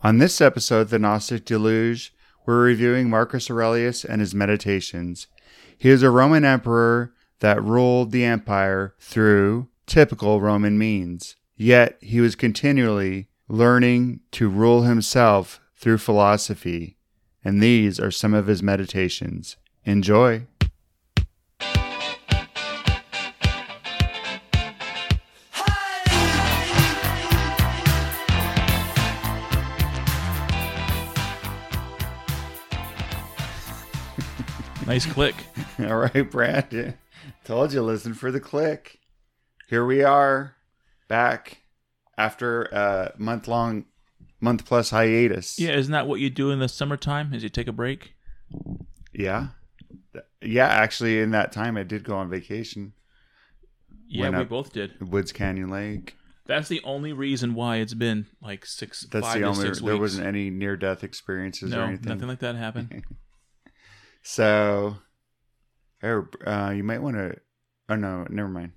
On this episode of the Gnostic Deluge, we're reviewing Marcus Aurelius and his meditations. He is a Roman emperor that ruled the empire through typical Roman means. Yet he was continually learning to rule himself through philosophy, and these are some of his meditations. Enjoy. Nice click. All right, Brandon. Told you, listen for the click. Here we are, back after a month long, month plus hiatus. Yeah, isn't that what you do in the summertime? Is you take a break? Yeah. Yeah, actually, in that time, I did go on vacation. Yeah, Went we both did. Woods Canyon Lake. That's the only reason why it's been like six, That's the only. There weeks. wasn't any near death experiences or no, anything. nothing like that happened. So, or, uh, you might want to. Oh no, never mind.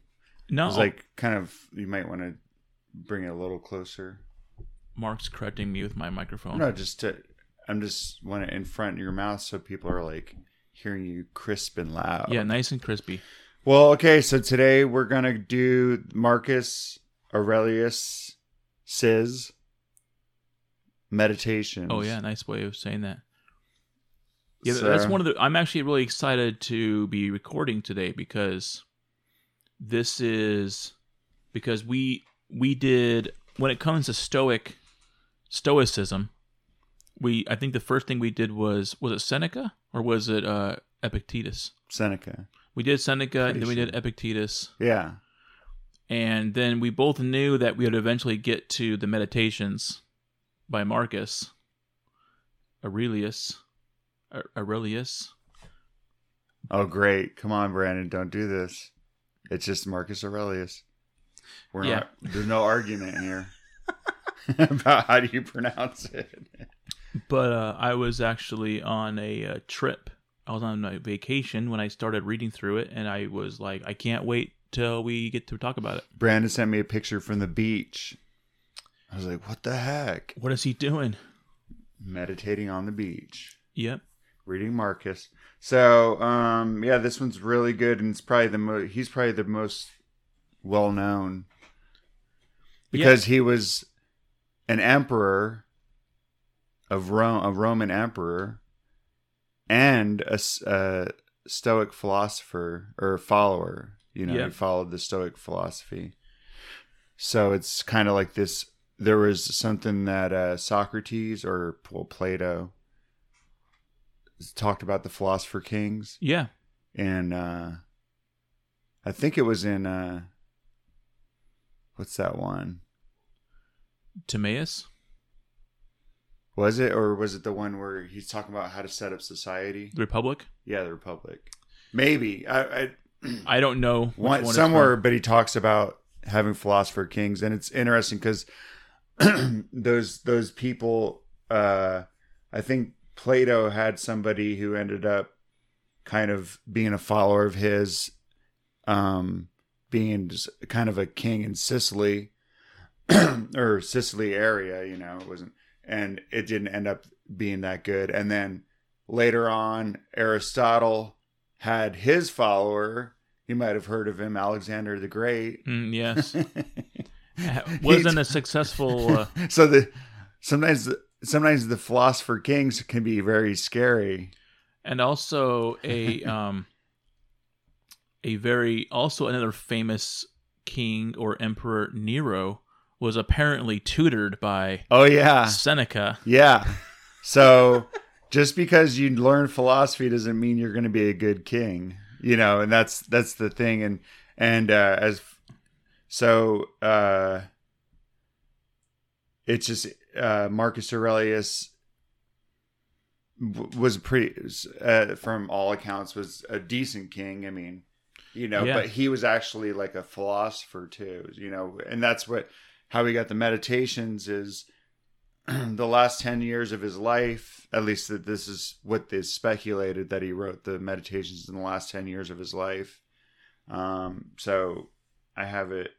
No, It's like kind of. You might want to bring it a little closer. Mark's correcting me with my microphone. No, just to. I'm just want it in front of your mouth so people are like hearing you crisp and loud. Yeah, nice and crispy. Well, okay, so today we're gonna do Marcus Aurelius Sis meditations. Oh yeah, nice way of saying that. Yeah, that's one of the. I'm actually really excited to be recording today because this is because we we did when it comes to Stoic Stoicism. We I think the first thing we did was was it Seneca or was it uh, Epictetus? Seneca. We did Seneca, and Pretty then we did. Epictetus, Yeah. and then we both knew that we would eventually get to the Meditations by Marcus Aurelius. Aurelius. Oh, great! Come on, Brandon, don't do this. It's just Marcus Aurelius. We're Yeah. not. There's no argument here about how do you pronounce it. But uh, I was actually on a uh, trip. I was on a vacation when I started reading through it, and I was like, I can't wait till we get to talk about it. Brandon sent me a picture from the beach. I was like, "What the heck?" What is he doing? Meditating on the beach. Yep. Reading Marcus. So, um, yeah, this one's really good, and it's probably the mo- he's probably the most well known because he was an emperor of Rome, a Roman emperor, and a Stoic philosopher or follower. You know, Yeah. he followed the Stoic philosophy. So it's kind of like this. There was something that uh, Socrates or well, Plato talked about the philosopher kings Yeah. and uh i think it was in uh what's that one Timaeus. was it or was it the one where he's talking about how to set up society The Republic. yeah the republic maybe i, I I don't know. one, one somewhere but he talks about having philosopher kings and it's interesting because those those people uh i think plato had somebody who ended up kind of being a follower of his um being kind of a king in sicily or sicily area you know it wasn't and it didn't end up being that good and then later on aristotle had his follower you might have heard of him alexander the great Mm, yes. Wasn't a successful. Uh, so the sometimes the, sometimes the philosopher kings can be very scary. And also a um a very also another famous king or emperor Nero was apparently tutored by oh yeah. Seneca. yeah. So just because you learn philosophy doesn't mean you're going to be a good king you know and that's that's the thing. And and uh as so uh it's just uh marcus aurelius w- was pretty uh, from all accounts was a decent king i mean you know Yeah. but he was actually like a philosopher too you know and that's what how he got the meditations is the last 10 years of his life at least that this is what is speculated that he wrote the meditations in the last 10 years of his life um so i have it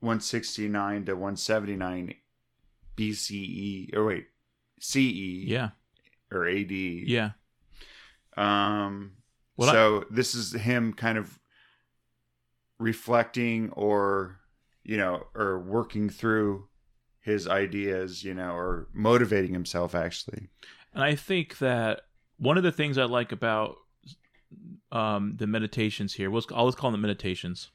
169 to 179 BCE or wait, CE Yeah. or AD. Yeah. Um. Well, I- so this is him kind of reflecting, or you know, or working through his ideas, you know, or motivating himself. Actually, And I think that one of the things I like about um, the meditations here was I'll just call them meditations.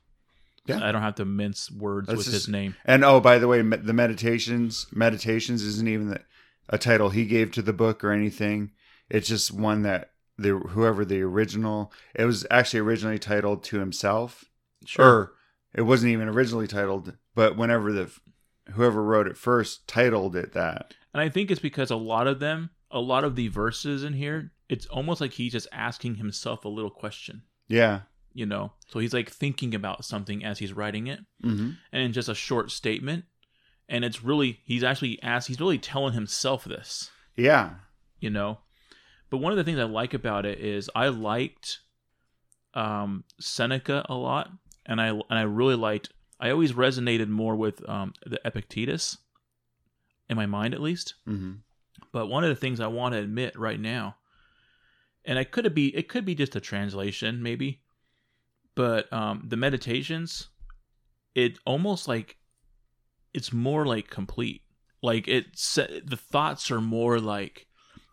Yeah. I don't have to mince words That's with just- his name. and oh, by the way, me- the meditations, meditations isn't even the, a title he gave to the book or anything. It's just one that the whoever the original. It was actually originally titled to himself. or it wasn't even originally titled but whenever the whoever wrote it first titled it that And I think it's because a lot of them, a lot of the verses in here, it's almost like he's just asking himself a little question, yeah you know? So he's like thinking about something as he's writing it, mm-hmm. and just a short statement. And it's really, he's actually asked, he's really telling himself this, yeah you know? But one of the things I like about it is I liked um, Seneca a lot, and I and I really liked. I always resonated more with um, the Epictetus, in my mind at least. mm-hmm. But one of the things I want to admit right now, and it could be it could be just a translation maybe, but um, the meditations, it almost like it's more like complete. Like it's the thoughts are more like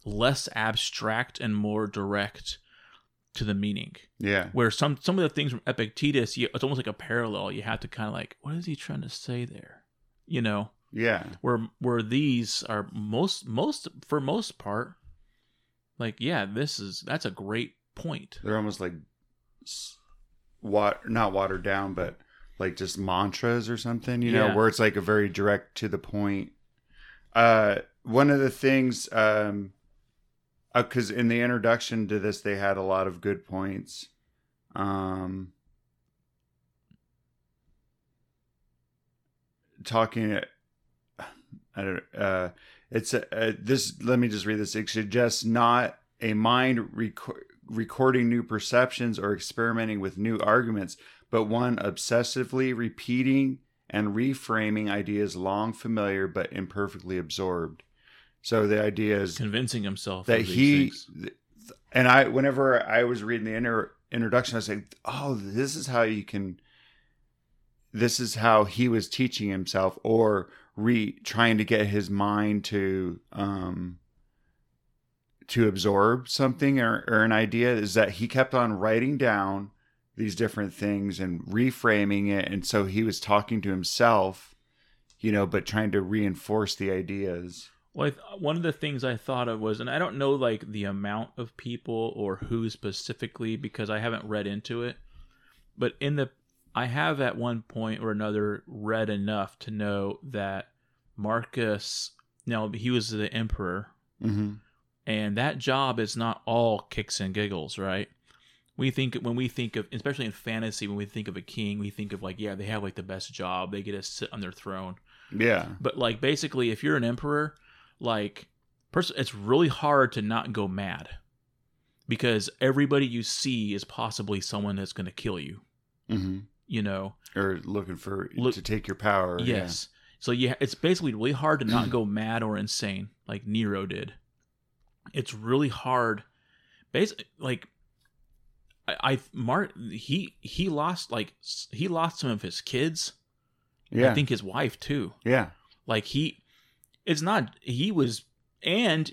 less abstract and more direct to the meaning. yeah Where some some of the things from Epictetus, you, it's almost like a parallel. You have to kind of like, what is he trying to say there? You know yeah where where these are most most for most part like yeah this is that's a great point they're almost like s- what not watered down but like just mantras or something you know Yeah. where it's like a very direct to the point. Uh one of the things um because in the introduction to this they had a lot of good points. Um talking i don't uh it's a, uh, this let me just read this. It suggests not a mind rec- recording new perceptions or experimenting with new arguments but one obsessively repeating and reframing ideas long familiar but imperfectly absorbed so the idea is convincing himself that he things. and I whenever I was reading the inter, introduction, I was like, "Oh, this is how you can." This is how he was teaching himself, or re trying to get his mind to um to absorb something or, or an idea. Is that he kept on writing down these different things and reframing it, and so he was talking to himself, you know, but trying to reinforce the ideas. well I th- one of the things i thought of was and i don't know like the amount of people or who specifically because i haven't read into it but in the i have at one point or another read enough to know that marcus now he was the emperor Mm-hmm. And that job is not all kicks and giggles right we think when we think of especially in fantasy when we think of a king we think of like yeah they have like the best job they get to sit on their throne Yeah. but like basically if you're an emperor like pers- it's really hard to not go mad because everybody you see is possibly someone that's going to kill you Mm-hmm. you know or looking for Look- to take your power. yes so yeah it's basically really hard to not go mad or insane like nero did it's really hard basically like i, I mark he he lost like he lost some of his kids Yeah. i think his wife too yeah. like he it's not he was and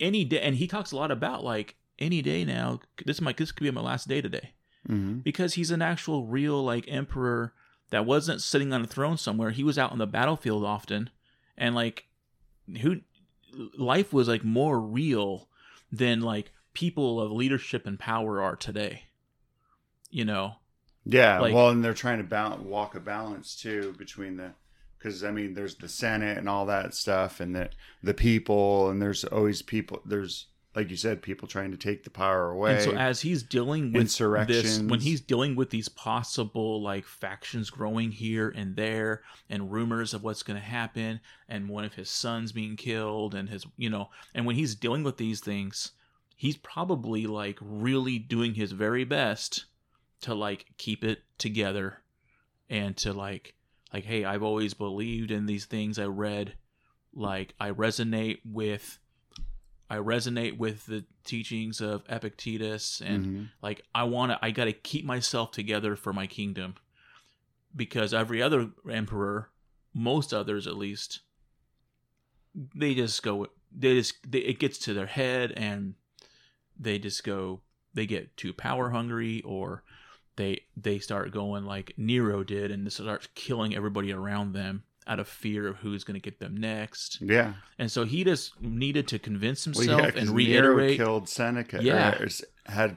any day and he talks a lot about like any day now this might this could be my last day today Mm-hmm. because he's an actual real like emperor that wasn't sitting on a throne somewhere he was out on the battlefield often and like who life was like more real than like people of leadership and power are today you know Yeah. Like- well, and they're trying to balance, walk a balance too between the, because I mean, there's the Senate and all that stuff, and the the people, and there's always people. There's like you said, people trying to take the power away. And so as he's dealing with this, when he's dealing with these possible like factions growing here and there, and rumors of what's going to happen, and one of his sons being killed, and his you know, and when he's dealing with these things, he's probably like really doing his very best to like keep it together, and to like like hey, I've always believed in these things I read like I resonate with I resonate with the teachings of Epictetus and Mhm. like I want to I got to keep myself together for my kingdom because every other emperor most others at least they just go they just they, it gets to their head and they just go they get too power hungry or they they start going like Nero did and this starts killing everybody around them out of fear of who's going to get them next yeah. and so he just needed to convince Well, himself yeah, 'cause and Nero reiterate killed Seneca. Yeah. or had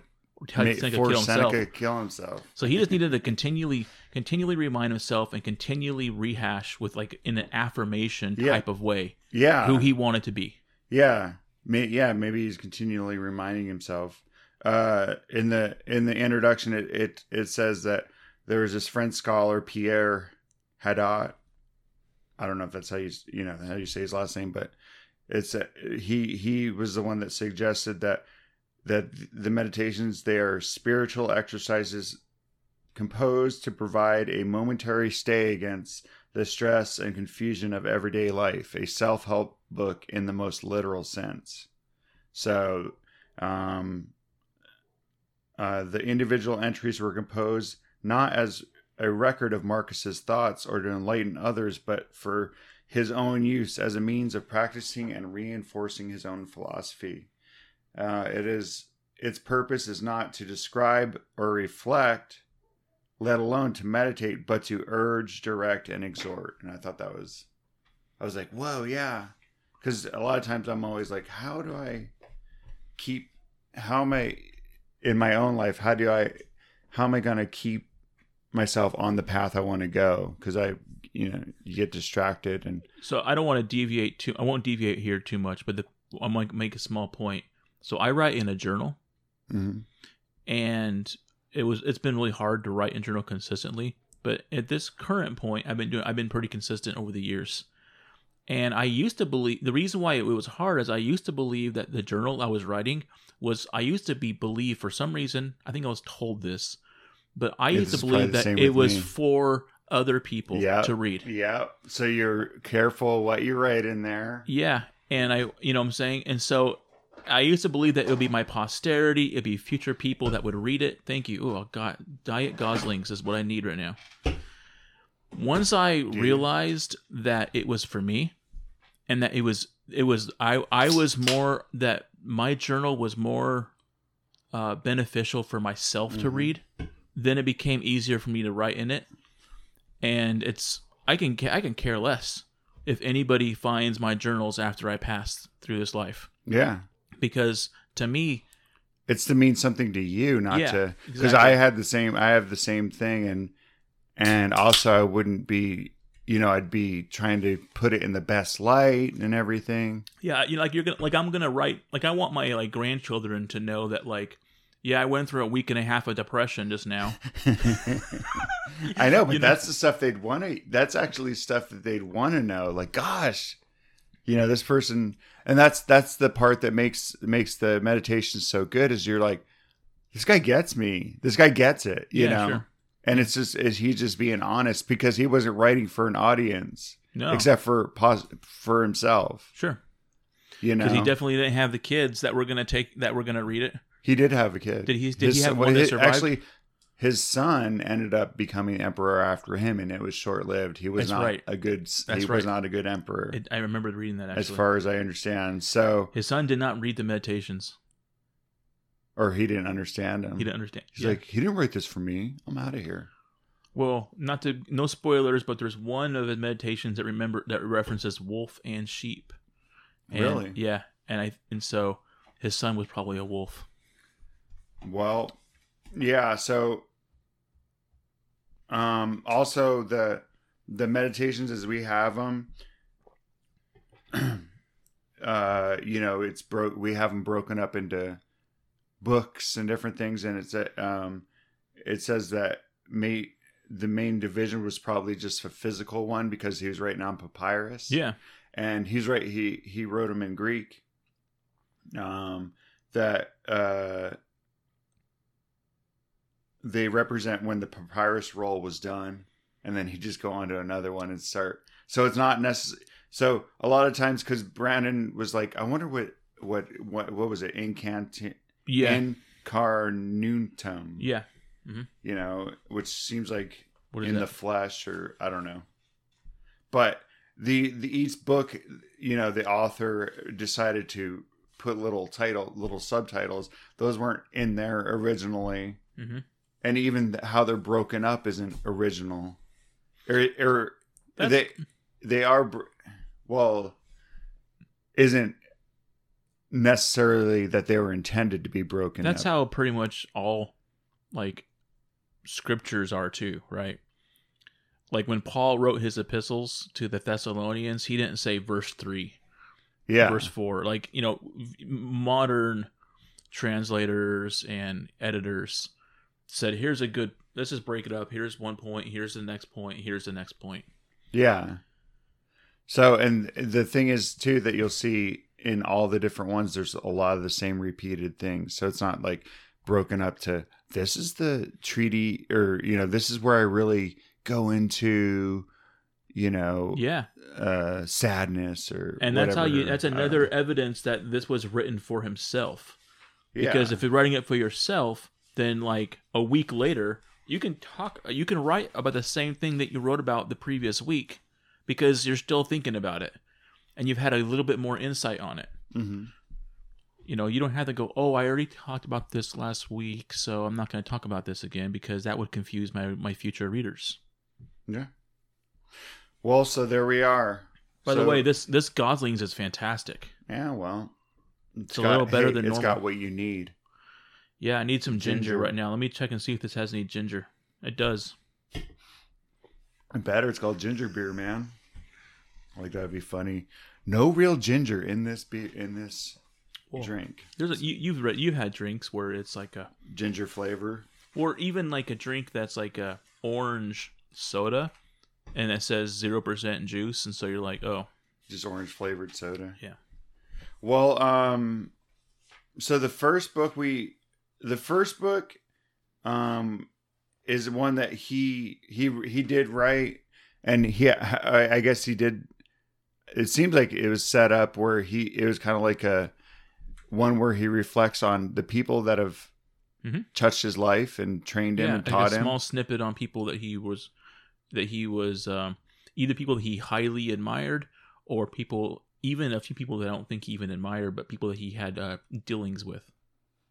made, Seneca forced killed himself. Kill himself. So he just needed to continually, continually remind himself and continually rehash with like in an affirmation Yeah. type of way Yeah, who he wanted to be. Yeah, May, yeah. Maybe he's continually reminding himself. Uh, in the in the introduction, it it, it says that there was this French scholar Pierre Hadot. I don't know if that's how you you know how you say his last name, but it's a, he he was the one that suggested that that the meditations they are spiritual exercises composed to provide a momentary stay against the stress and confusion of everyday life, a self help book in the most literal sense. So, um, uh, the individual entries were composed not as a record of Marcus's thoughts or to enlighten others, but for his own use as a means of practicing and reinforcing his own philosophy. Uh, it is its purpose is not to describe or reflect let alone to meditate, but to urge, direct, and exhort. And I thought that was, I was like, whoa, yeah. Because a lot of times I'm always like, how do I keep, how am I in my own life? How do I, how am I going to keep myself on the path I want to go? Because I, you know, you get distracted and, So I don't want to deviate too. I won't deviate here too much, but the, I'm going to make a small point. So I write in a journal, mhm. and it was it's been really hard to write in journal consistently. But at this current point, I've been doing I've been pretty consistent over the years. And I used to believe the reason why it was hard is I used to believe that the journal I was writing was I used to be believe for some reason I think I was told this, but I used to believe that it was me. for other people Yeah. to read. yeah. So you're careful what you write in there. Yeah, and I, you know, what I'm saying, and so I used to believe that it would be my posterity, it'd be future people that would read it. Thank you. Oh God, diet Goslings is what I need right now. Once I realized that it was for me, and that it was, it was, I, I was more that my journal was more uh, beneficial for myself to Mhm. read. Then it became easier for me to write in it, and it's I can ca- I can care less if anybody finds my journals after I pass through this life Yeah. because to me it's to mean something to you not Yeah, to because exactly. i had the same i have the same thing and and also i wouldn't be you know i'd be trying to put it in the best light and everything yeah you know like you're gonna like I'm gonna write like I want my like grandchildren to know that like yeah I went through a week and a half of depression just now. I know but You know? that's the stuff they'd want to that's actually stuff that they'd want to know like gosh you know this person and that's that's the part that makes makes the meditation so good is you're like this guy gets me this guy gets it you Yeah, know? sure. and it's just is he just being honest because he wasn't writing for an audience no. except for pos- for himself. Sure. You know because he definitely didn't have the kids that were gonna take that were gonna read it He did have a kid Did he- did he His have son- one that survived? actually his son ended up becoming emperor after him and it was short-lived he was That's not right. a good That's he right. was not a good emperor it, I remember reading that actually as far as i understand so his son did not read the meditations or he didn't understand him he didn't understand he's Yeah. like he didn't write this for me i'm out of here Well, not to no spoilers, but there's one of the meditations that remember that references wolf and sheep. And- Really? Yeah, and I and so his son was probably a wolf. Well, yeah. So, um, also the the meditations as we have them, uh, you know, it's broke. We have them broken up into books and different things, and it's a, um, it says that may the main division was probably just a physical one because he was writing on papyrus Yeah, and he's right he he wrote them in greek um that uh they represent when the papyrus roll was done and then he just go on to another one and start so it's not necessary So a lot of times, because Brandon was like, I wonder what what what what was it? Incant Yeah. incarnutum. yeah. You know, which seems like in that? the flesh, or I don't know. But the the each book, you know, the author decided to put little title, little subtitles. Those weren't in there originally, Mhm. And even how they're broken up isn't original. Or, or they they are well, isn't necessarily that they were intended to be broken. That's up. how pretty much all like scriptures are too, right? Like when Paul wrote his epistles to the Thessalonians, he didn't say verse 3, yeah, verse 4. Like, you know, modern translators and editors said, here's a good, let's just break it up. Here's one point, here's the next point, here's the next point. Yeah. So, and the thing is too that you'll see in all the different ones, there's a lot of the same repeated things. So it's not like broken up to this is the treaty, or you know, this is where I really go into, you know, Yeah. uh, sadness or And that's how you, that's another evidence that this was written for himself. Yeah. because if you're writing it for yourself then like a week later you can talk you can write about the same thing that you wrote about the previous week because you're still thinking about it and you've had a little bit more insight on it Mhm. you know you don't have to go oh i already talked about this last week so i'm not going to talk about this again because that would confuse my my future readers yeah. Well, so there we are. by the way this this Goslings is fantastic yeah, well, It's a little better than It's normal. got what you need. Yeah i need some ginger, Ginger. right now let me check and see if this has any ginger it does Better. It's called ginger beer, man. Like that'd be funny. No real ginger in this be in this Well, drink. there's a, you, you've read you had drinks where it's like a Ginger flavor. or even like a drink that's like a orange soda and it says 0% juice and so you're like oh Just orange flavored soda. Yeah. Well, um so the first book we the first book um is one that he he he did write and he I, I guess he did it seems like it was set up where he it was kind of like a one where he reflects on the people that have Mhm. touched his life and trained him yeah and like taught a him small snippet on people that he was that he was um either people that he highly admired or people even a few people that I don't think he even admired but people that he had uh, dealings with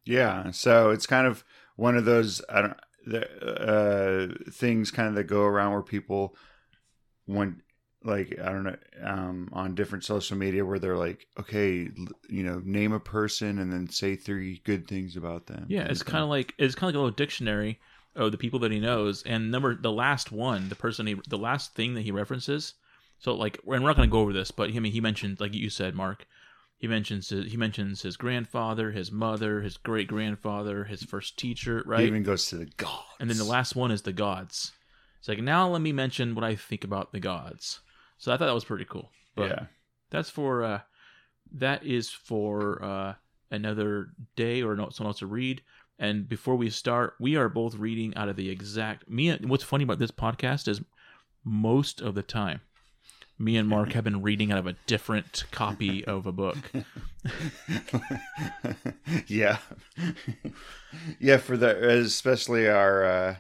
Yeah, so it's kind of one of those I don't the uh things kind of that go around where people when like I don't know um on different social media where they're like okay you know name a person and then say three good things about them. Yeah, it's kind of like it's kind of like a little dictionary of the people that he knows, and number the last one, the person he, the last thing that he references. So like, and we're not going to go over this, but I mean, he mentioned like you said, Mark. He mentions his, he mentions his grandfather, his mother, his great grandfather, his first teacher, right? even goes to the gods. and then the last one is the gods. It's like now let me mention what I think about the gods. So I thought that was pretty cool. But yeah that's for uh that is for uh another day or no someone else to read and before we start we are both reading out of the exact me and what's funny about this podcast is most of the time me and mark have been reading out of a different copy of a book. Yeah. Yeah for the especially our uh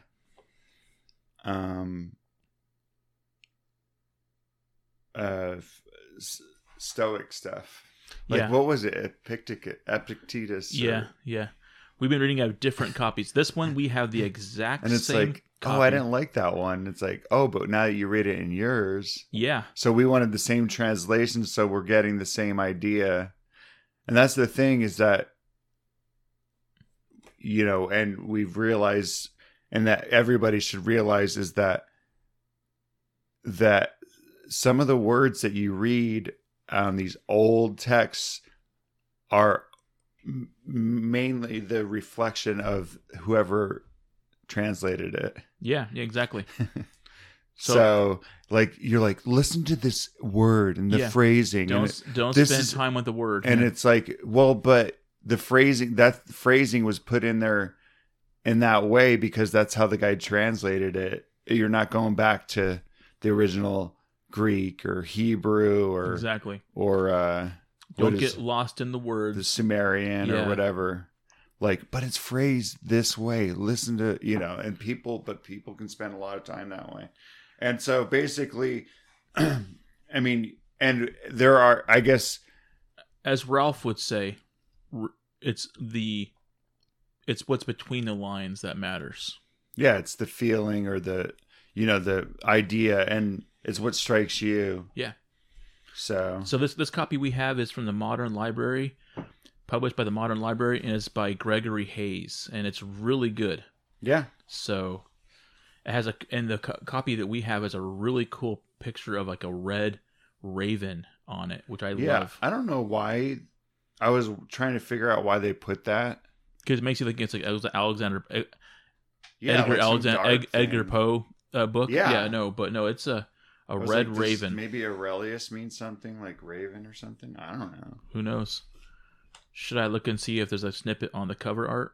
um uh stoic stuff. Like Yeah. what was it? Epictetus epictetus or- yeah yeah. We've been reading out of different copies. This one we have the exact and it's same like copy. oh i didn't like that one. It's like oh but now that you read it in yours. Yeah. So we wanted the same translation so we're getting the same idea. And that's the thing is that you know and we've realized and that everybody should realize is that that some of the words that you read on these old texts are m- mainly the reflection of whoever translated it yeah yeah exactly so, So- like you're like listen to this word and the Yeah. phrasing and, don't it- don't spend is- time with the word and man. it's like well but the phrasing that phrasing was put in there in that way because that's how the guy translated it you're not going back to the original Greek or Hebrew or exactly. or uh, what Don't is- get lost in the words. the Sumerian Yeah. or whatever. Like, but it's phrased this way. Listen to you know, and people, but people can spend a lot of time that way. And so basically, I mean, and there are, I guess, As Ralph would say, it's the it's what's between the lines that matters. yeah, it's the feeling or the, you know, the idea, and it's what strikes you. Yeah. So So this this copy we have is from the Modern Library, published by the Modern Library, and it's by Gregory Hays, and it's really good. yeah, So it has a and the co- copy that we have has a really cool picture of like a red raven on it, which I yeah. love I don't know why. I was trying to figure out why they put that. because it makes you think it's like Alex- Alexander Yeah, Edgar like Alexander Ed, Edgar. Poe uh, book. Yeah. yeah, no, but no, it's a was red like, raven. Maybe Aurelius means something like raven or something. I don't know. Who knows? Should I look and see if there's a snippet on the cover art?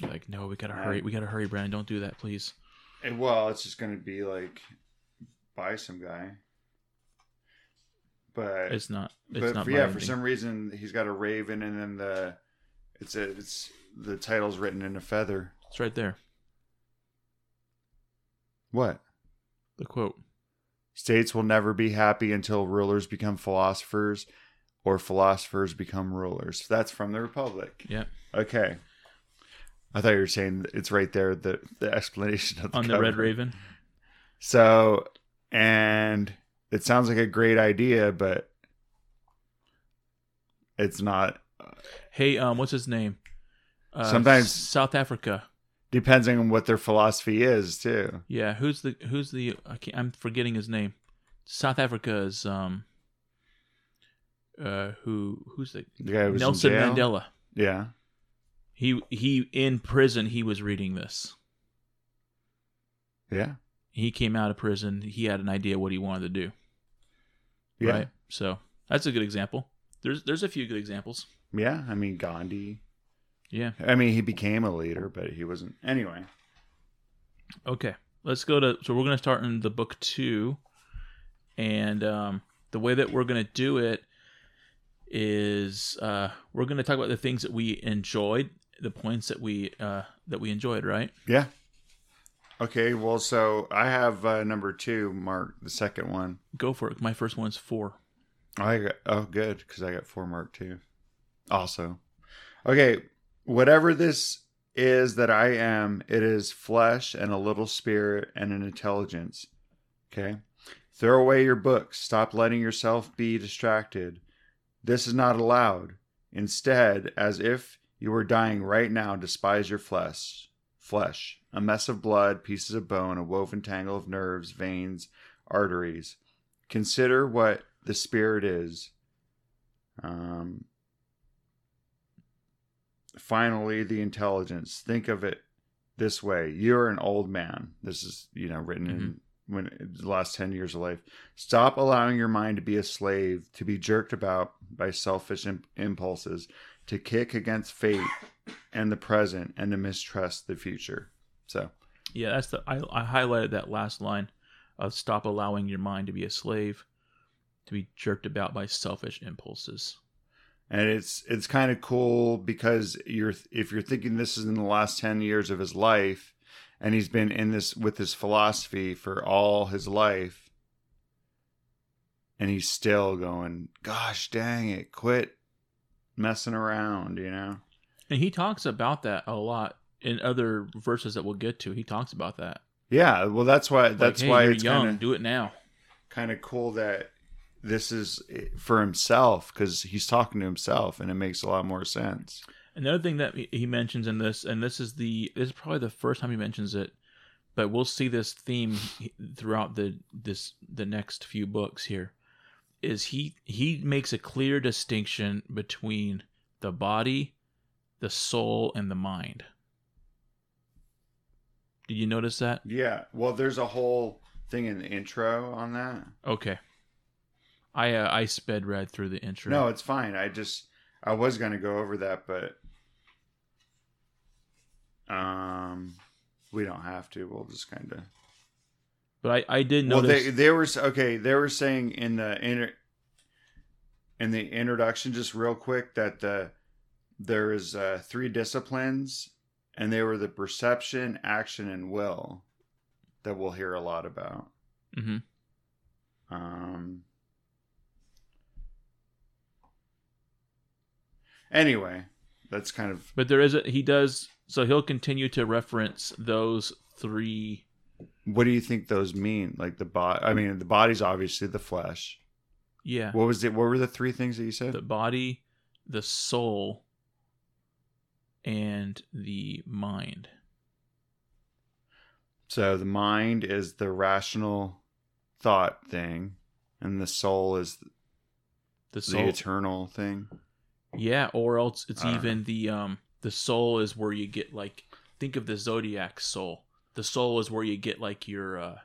You're like, no, we gotta hurry. We gotta hurry, Brandon. Don't do that, please. And, well, it's just to be like by some guy. But It's not. It's but not. yeah, for some reason he's got a raven, and then the it's a it's the title's written in a feather. It's right there. What The quote. states will never be happy until rulers become philosophers, or philosophers become rulers. That's from the Republic. Yeah. Okay. I thought you were saying it's right there the the explanation of the On the Red. Raven. So, and it sounds like a great idea, but it's not. Hey, um, what's his name? Uh, Sometimes- South Africa. Depends on what their philosophy is, too. Yeah, who's the who's the I can't, I'm forgetting his name. South Africa is um uh who who's the The guy Nelson? Mandela. Yeah. He he in prison he was reading this. Yeah. He came out of prison, he had an idea what he wanted to do. Yeah. Right? So, that's a good example. There's there's a few good examples. Yeah. I mean, Gandhi. Yeah. I mean, he became a leader, but he wasn't. Anyway. Okay. Let's go to so we're going to start in the book 2 and um the way that we're going to do it is uh we're going to talk about the things that we enjoyed, the points that we uh that we enjoyed, right? Yeah. Okay. Well, so I have uh, number two, Mark, the second one. Go for it. My first one's 4. I got, oh, good, because I got four mark too. Also, okay, whatever this is that I am, it is flesh and a little spirit and an intelligence. Okay, throw away your books. Stop letting yourself be distracted. This is not allowed. Instead, as if you were dying right now, despise your flesh. Flesh, a mess of blood, pieces of bone, a woven tangle of nerves, veins, arteries. Consider what the spirit is. Um, finally, the intelligence. Think of it this way: you're an old man. This is you know written in when the last ten years of life. Stop allowing your mind to be a slave, to be jerked about by selfish imp- impulses, to kick against fate and the present, and to mistrust the future. So Yeah, that's the I, I highlighted that last line of stop allowing your mind to be a slave, to be jerked about by selfish impulses. and it's it's kind of cool because you're if you're thinking this is in the last 10 years of his life and he's been in this with his philosophy for all his life and he's still going gosh dang it quit messing around you know And he talks about that a lot in other verses that we'll get to. He talks about that. yeah well that's why Like, that's hey, why you're it's young. kind of Do it now. kind of cool that this is eh, for himself because he's talking to himself and it makes a lot more sense Another thing that he- mentions in this, and this is the this is probably the first time he mentions it, but we'll see this theme throughout the this the next few books here. Is he he makes a clear distinction between the body, the soul, and the mind. Did you notice that? yeah well there's a whole thing in the intro on that Okay. I uh, I sped read through the intro. No, it's fine. I just I was gonna go over that, but um, we don't have to. We'll just kind of But I I did Well, notice. they they were okay. They were saying in the inter, in the introduction, just real quick, that the there is uh, three disciplines, and they were the perception, action, and will that we'll hear a lot about. Mm-hmm. Um. Anyway, that's kind of But there is a he does so he'll continue to reference those three. what do you think those mean? Like the body. I mean, the body's obviously the flesh. Yeah, What was it? What were the three things that you said? the body, the soul, and the mind. So the mind is the rational thought thing, and the soul is The the soul, eternal thing. yeah, or else it's don't even the um the soul is where you get like think of the zodiac soul. The soul is where you get like your uh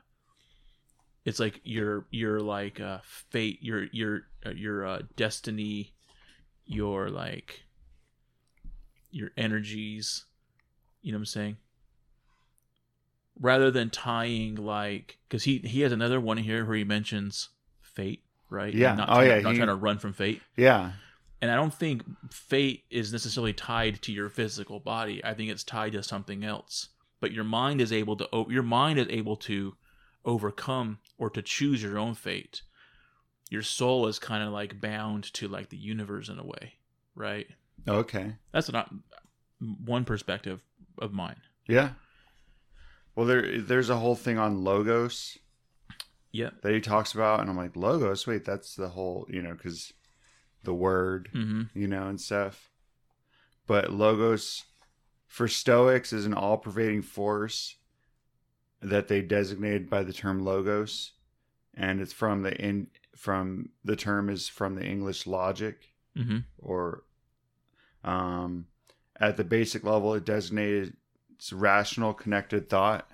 it's like your your like uh fate, your your uh, your uh destiny, your like your energies, you know what I'm saying? Rather than tying like cuz he he has another one here where he mentions fate, right? Yeah. Not Oh, trying, yeah, Not he- trying to run from fate Yeah, and I don't think fate is necessarily tied to your physical body. I think it's tied to something else. But your mind is able to your mind is able to overcome or to choose your own fate. Your soul is kind of like bound to like the universe in a way, right? okay, That's not uh, one perspective of mine. yeah. Well, there there's a whole thing on logos Yeah. that he talks about, and I'm like, logos. Wait, that's the whole, you know, because the word, hmm you know, and stuff. But logos for Stoics is an all-pervading force that they designated by the term logos, and it's from the in from the term is from the English logic hmm or um, at the basic level, it designates rational connected thought,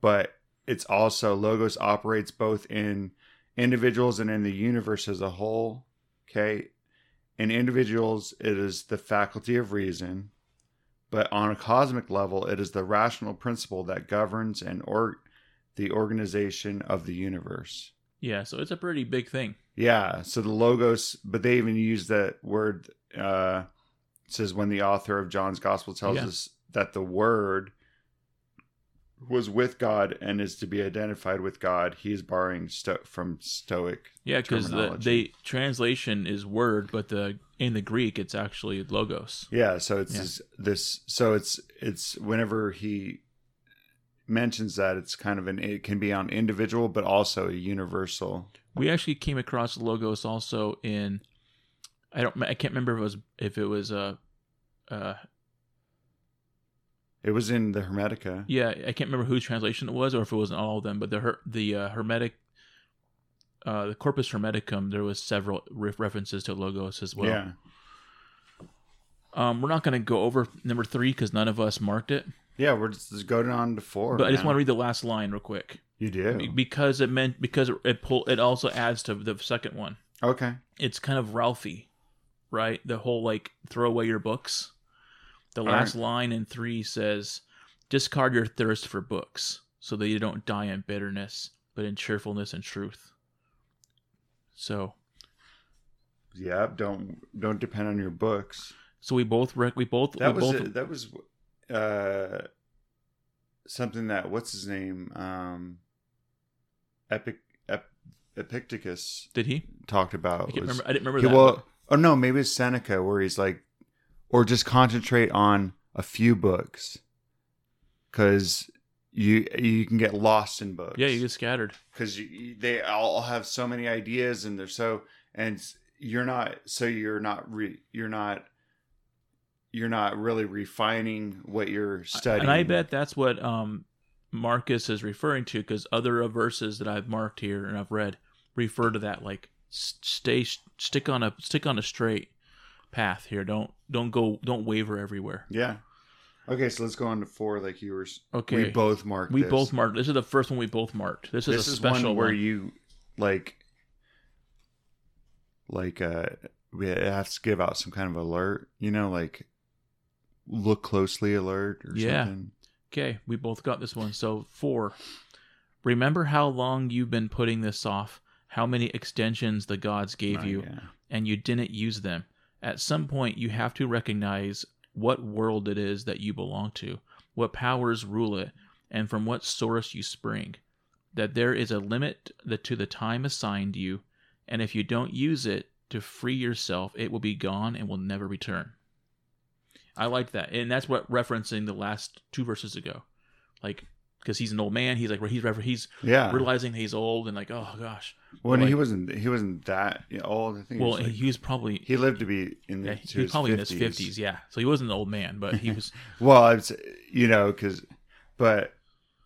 but it's also logos operates both in individuals and in the universe as a whole. Okay, in individuals, it is the faculty of reason, but on a cosmic level, it is the rational principle that governs and or the organization of the universe. Yeah. So it's a pretty big thing. Yeah, so the logos, but they even use that word. Uh, says when the author of John's Gospel tells Yeah. us that the Word was with God and is to be identified with God, he is borrowing sto- from Stoic. Yeah, because the they translation is word, but the in the Greek it's actually logos. Yeah, so it's Yeah. This, this. So it's it's whenever he mentions that, it's kind of an it can be on individual, but also a universal. We actually came across logos also in I don't I can't remember if it was if it was uh uh It was in the Hermetica. yeah I can't remember whose translation it was or if it wasn't all of them but the her the uh, hermetic uh the corpus hermeticum there was several re- references to logos as well. yeah, Um, we're not going to go over number three because none of us marked it. yeah. We're just, just going on to four. But I just want to read the last line real quick You do. Because it meant because it pull it also adds to the second one. Okay. It's kind of Ralphie, right? The whole like throw away your books. The All last right. line in three says, "Discard your thirst for books, so that you don't die in bitterness, but in cheerfulness and truth." So, Yeah, don't don't depend on your books. so we both rec- we both That we was both it. that was uh something that what's his name um Epic Ep, Epictetus did he? talked I about. can't was- remember. I didn't remember he- that. well, oh no, maybe it's Seneca where he's like, or just concentrate on a few books, because you you can get lost in books. yeah, you get scattered. because they all have so many ideas and they're so and you're not so you're not re, you're not you're not really refining what you're studying And I bet that's what um, Marcus is referring to because other verses that I've marked here and I've read refer to that like stay stick on a stick on a straight path here. Don't don't go don't waver everywhere. yeah okay so let's go on to four like you were Okay. we both marked We this. both marked. This is the first one we both marked. This is this a is special one where one. you like like uh we have to give out some kind of alert you know like look closely alert or Yeah. something Okay, we both got this one. So four. Remember how long you've been putting this off, how many extensions the gods gave Oh, you, yeah. and you didn't use them. At some point, you have to recognize what world it is that you belong to, what powers rule it, and from what source you spring. That there is a limit to the time assigned you, and if you don't use it to free yourself, it will be gone and will never return. I like that, and that's what referencing the last two verses ago, like because he's an old man. He's like he's he's Yeah. realizing he's old and like oh gosh. When like- he wasn't he wasn't that old. I think he Well, was like- he was probably he lived to be in yeah, the, he was probably 50s. in his fifties. Yeah, so he wasn't an old man, but he was. Well, I'd say, you know, because, but,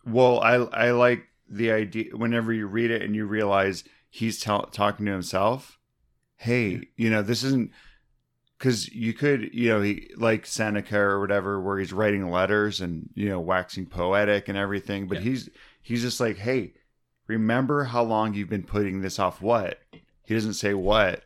well, I I like the idea whenever you read it and you realize he's tell, talking to himself. Hey, you know, this isn't because you could, you know, he like Seneca or whatever, where he's writing letters and you know waxing poetic and everything. But Yeah. he's he's just like, hey, remember how long you've been putting this off? What he doesn't say what,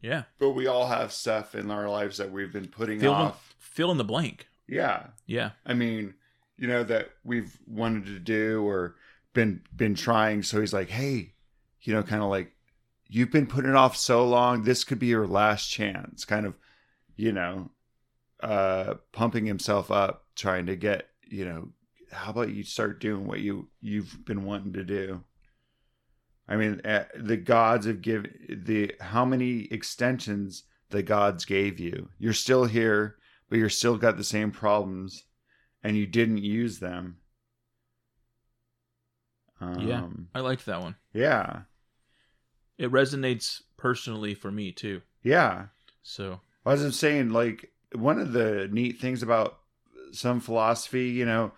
yeah, but we all have stuff in our lives that we've been putting fill in, off. fill in the blank. Yeah, Yeah, I mean, you know that we've wanted to do or been been trying. So he's like, hey, you know, kind of like you've been putting it off so long. This could be your last chance. Kind of, you know, uh, pumping himself up, trying to get, you know, how about you start doing what you you've been wanting to do. I mean, uh, the gods have given the how many extensions the gods gave you. You're still here, but you're still got the same problems, and you didn't use them. Um, Yeah. I liked that one. yeah, It resonates personally for me too. yeah. So As I'm saying, like one of the neat things about some philosophy, you know,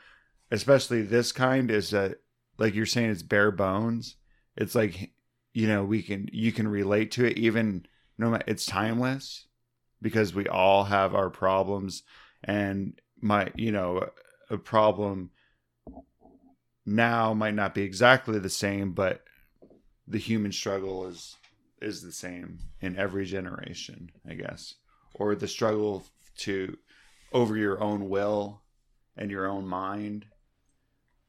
especially this kind, is that like you're saying, it's bare bones. It's like you know we can you can relate to it even no matter it's timeless because we all have our problems. And my you know a problem now might not be exactly the same but the human struggle is is the same in every generation i guess. Or the struggle to over your own will and your own mind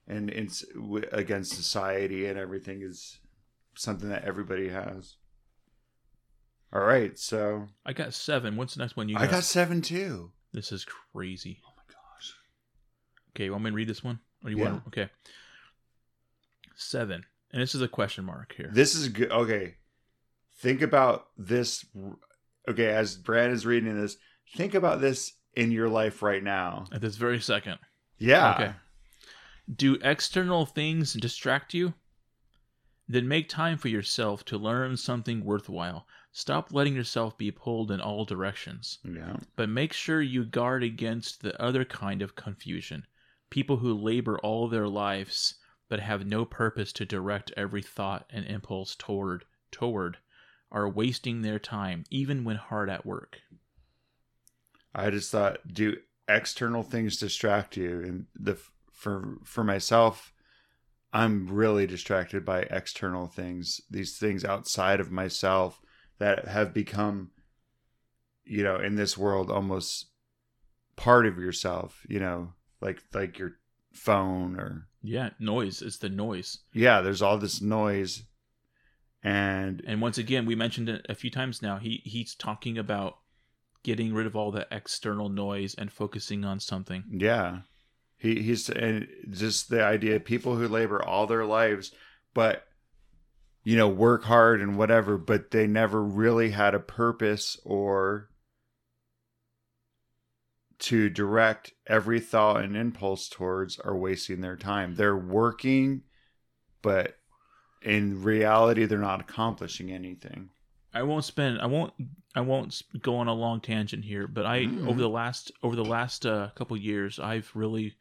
and it's against society and everything is something that everybody has all right so I got seven. What's the next one you got? i got seven too This is crazy. oh my gosh Okay, you want me to read this one? Or you Yeah. want? Okay. Seven, and this is a question mark here. this is good okay think about this okay as brad is reading this think about this in your life right now At this very second. yeah Okay. Do external things distract you? Then make time for yourself to learn something worthwhile. Stop letting yourself be pulled in all directions. yeah But make sure you guard against the other kind of confusion people who labor all their lives but have no purpose to direct every thought and impulse toward toward are wasting their time even when hard at work. I just thought, do external things distract you? And the for for myself, I'm really distracted by external things. These things outside of myself that have become, you know, in this world almost part of yourself. You know, like like your phone or Yeah, noise. It's the noise. yeah. There's all this noise, and And once again, we mentioned it a few times now. He he's talking about getting rid of all the external noise and focusing on something. Yeah. He he's and just the idea of people who labor all their lives but you know work hard and whatever but they never really had a purpose or to direct every thought and impulse towards are wasting their time. They're working but in reality they're not accomplishing anything. I won't spend. I won't. I won't go on a long tangent here. But I Mm. over the last over the last uh, couple years, I've really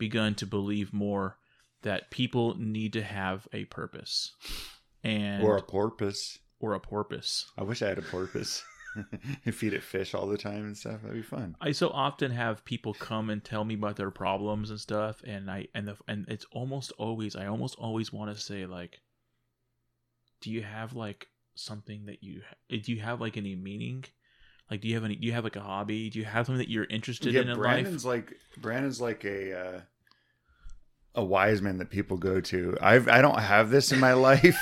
begun to believe more that people need to have a purpose and or a porpoise. or a porpoise. I wish I had a porpoise. and feed it fish all the time and stuff. That'd be fun. I so often have people come and tell me about their problems and stuff, and I and the and it's almost always I almost always want to say like, do you have like something that you do you have like any meaning? Like, do you have any? Do you have like a hobby? Do you have something that you're interested yeah, in in Brandon's life? like Brandon's like a uh, a wise man that people go to. I've I don't have this in my life,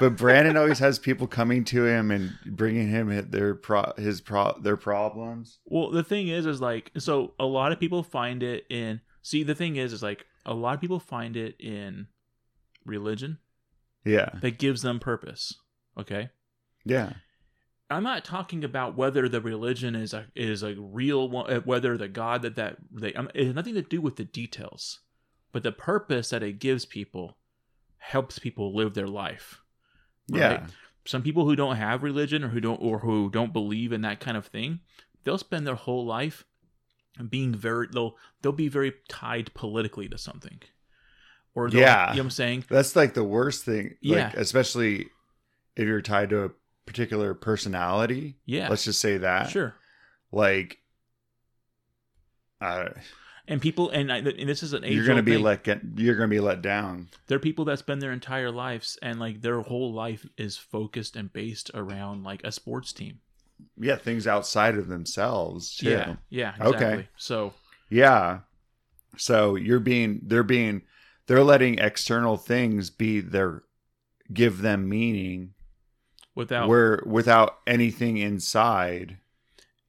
but Brandon always has people coming to him and bringing him their pro his pro their problems. Well, the thing is, is like so a lot of people find it in. See, the thing is, is like a lot of people find it in religion Yeah, that gives them purpose. Okay. yeah, I'm not talking about whether the religion is a is a real one, uh, whether the God that that they um, it has nothing to do with the details, but the purpose that it gives people helps people live their life. yeah, Some people who don't have religion or who don't or who don't believe in that kind of thing, they'll spend their whole life being very they'll they'll be very tied politically to something. Or Yeah. you know what I'm saying? That's like the worst thing. Yeah. Like, especially if you're tied to a particular personality. Yeah. Let's just say that. Sure. Like, uh, And people and, I, and this is an age you're gonna be thing. let get. You're gonna be let down. there are people that spend their entire lives and like their whole life is focused and based around like a sports team. Yeah, things outside of themselves. Too. Yeah, yeah, Okay. So Yeah. So you're being they're being they're letting external things be their give them meaning without where without anything inside.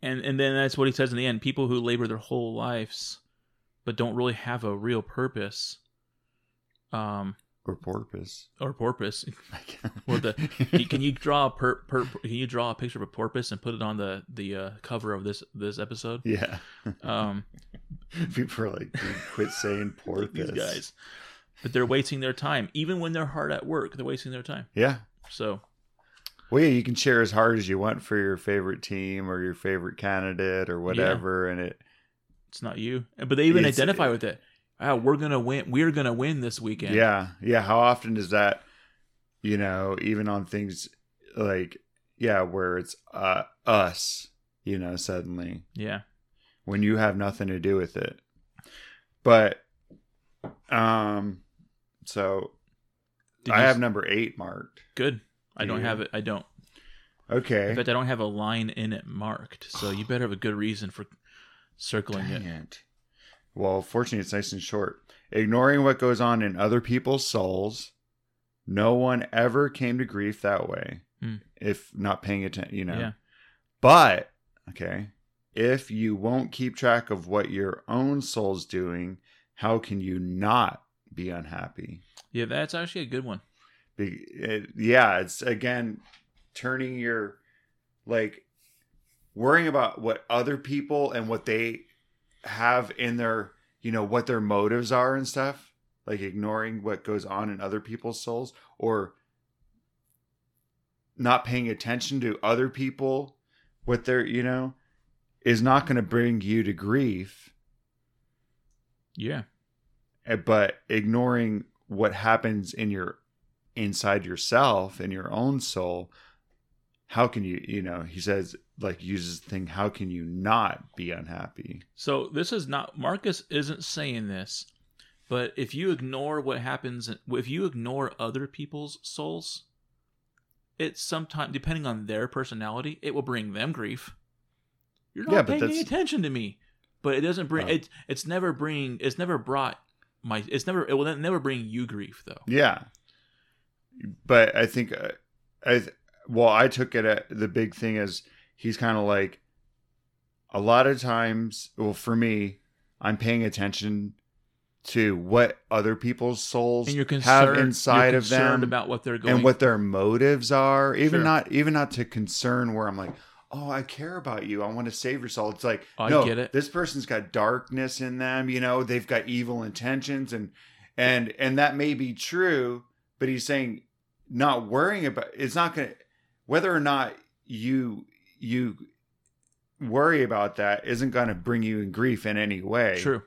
and and then that's what he says in the end. People who labor their whole lives but don't really have a real purpose, um, Or porpoise. or purpose. Or the can you draw a per, per can you draw a picture of a porpoise and put it on the the uh, cover of this this episode? Yeah. Um, People are like, quit saying porpoise. these guys, but they're wasting their time. Even when they're hard at work, they're wasting their time. Yeah. So Well, yeah, you can cheer as hard as you want for your favorite team or your favorite candidate or whatever, and it it's not you. But they even identify with it. Oh, we're gonna win. We're gonna win this weekend. Yeah, yeah. How often does that, you know, even on things like, yeah, where it's uh, us, you know, suddenly yeah. when you have nothing to do with it. But, um, so Did I have s- number eight marked. good. I don't Yeah. have it. I don't. Okay. In fact, I don't have a line in it marked. So you better have a good reason for circling Dang it. it. Well, fortunately, it's nice and short. Ignoring what goes on in other people's souls, no one ever came to grief that way. Hmm. If not paying attention, you know. Yeah. But okay, if you won't keep track of what your own soul's doing, how can you not be unhappy? Yeah, that's actually a good one. It, yeah, it's again turning your like worrying about what other people and what they have in their you know what their motives are and stuff like ignoring what goes on in other people's souls or not paying attention to other people what they're you know is not going to bring you to grief Yeah. eh, but ignoring what happens in your inside yourself in your own soul how can you you know he says like uses the thing how can you not be unhappy So this is not Marcus isn't saying this, but if you ignore what happens, if you ignore other people's souls, it's sometimes depending on their personality, it will bring them grief. You're not Yeah, paying any attention to me, but it doesn't bring Oh. it. It's never bring. It's never brought my. It's never. It will never bring you grief though. yeah but i think uh, i well i took it at the big thing is he's kind of like a lot of times well for me i'm paying attention to what other people's souls And you're have concerned. inside you're of them about what they're going. and what their motives are even Sure. not even not to concern where i'm like oh i care about you i want to save your soul it's like I no get it. this person's got darkness in them you know they've got evil intentions and and and that may be true but he's saying not worrying about it's not gonna whether or not you you worry about that isn't gonna bring you in grief in any way True.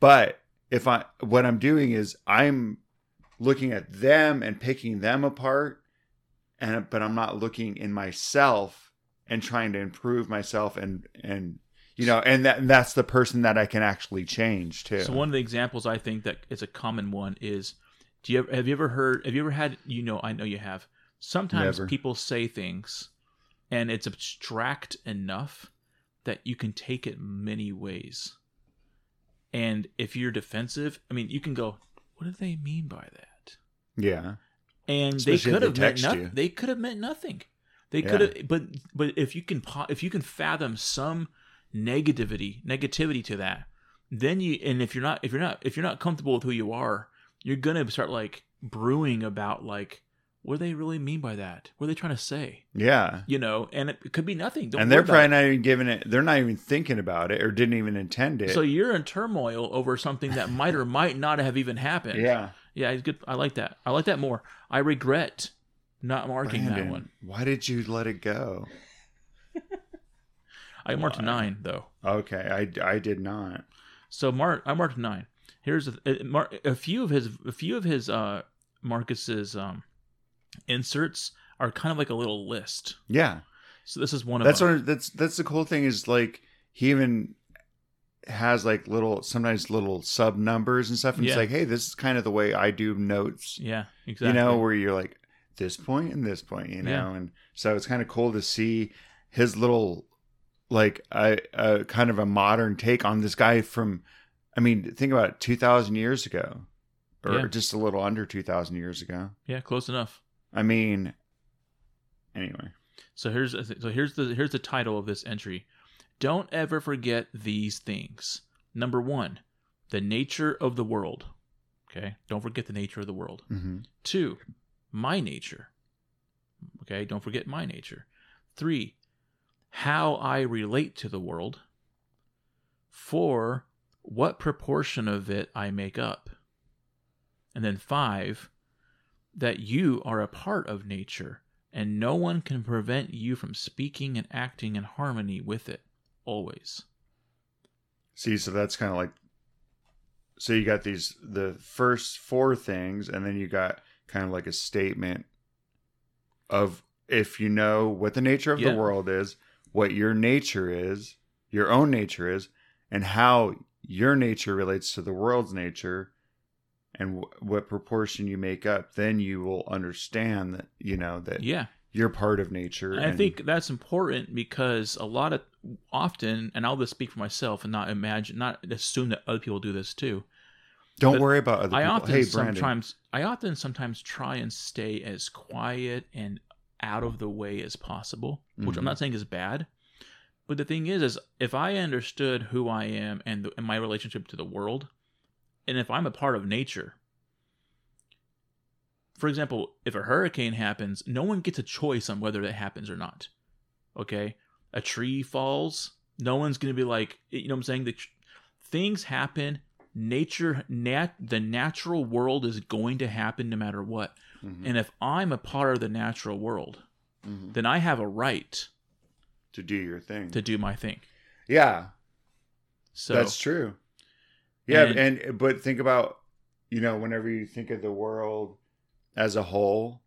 but if I what I'm doing is I'm looking at them and picking them apart and but I'm not looking in myself and trying to improve myself and and you know and that and that's the person that I can actually change too. So one of the examples I think that is a common one is do you ever, have you ever heard have you ever had you know I know you have sometimes Never. people say things and it's abstract enough that you can take it many ways. And if you're defensive, I mean you can go, what do they mean by that? Yeah. And Especially they could have meant nothing. They could have meant nothing. They Yeah. could have, but but if you can if you can fathom some negativity negativity to that, then you and if you're not if you're not if you're not comfortable with who you are, you're gonna start like brewing about like what do they really mean by that? What are they trying to say? Yeah. You know, and it could be nothing. Don't and they're probably it. not even giving it they're not even thinking about it or didn't even intend it. So you're in turmoil over something that might or might not have even happened. yeah. Yeah, it's good. I like that. I like that more. I regret not marking that one. Why did you let it go? I marked nine though. Okay, I, I did not. So Mark, I marked nine. Here's a, a, a few of his a few of his uh Marcus's um inserts are kind of like a little list. Yeah. So this is one of That's that's that's the cool thing is like he even has like little sometimes little sub numbers and stuff and Yeah. it's like hey this is kind of the way I do notes yeah, exactly. you know where you're like this point and this point you know Yeah. and so it's kind of cool to see his little like a, a kind of a modern take on this guy from I mean think about it 2000 years ago or Yeah. just a little under 2000 years ago yeah, close enough. I mean anyway So here's so here's the here's the title of this entry. Don't ever forget these things. Number one, the nature of the world. Okay, don't forget the nature of the world. hmm Two, my nature. Okay, don't forget my nature. Three, how I relate to the world. Four, what proportion of it I make up. And then five, that you are a part of nature and no one can prevent you from speaking and acting in harmony with it always. See, so that's kind of like so you got these the first four things and then you got kind of like a statement of if you know what the nature of Yeah. the world is, what your nature is, your own nature is, and how your nature relates to the world's nature and wh- what proportion you make up, then you will understand that you know that Yeah. you're part of nature. And I think that's important because a lot of often, and I'll just speak for myself and not imagine, not assume that other people do this too. don't but worry about other I people. often hey, sometimes, I often sometimes try and stay as quiet and out of the way as possible, which I'm Mhm. not saying is bad. But the thing is, is if I understood who I am and, the, and my relationship to the world, and if I'm a part of nature, for example, if a hurricane happens, no one gets a choice on whether that happens or not. Okay, a tree falls, no one's gonna be like, you know, what I'm saying the tr- things happen. Nature, nat, the natural world is going to happen no matter what. Mhm. And if I'm a part of the natural world, Mhm. then I have a right to do your thing. to do my thing. yeah, So That's true. Yeah, And- and, but think about you know whenever you think of the world as a whole,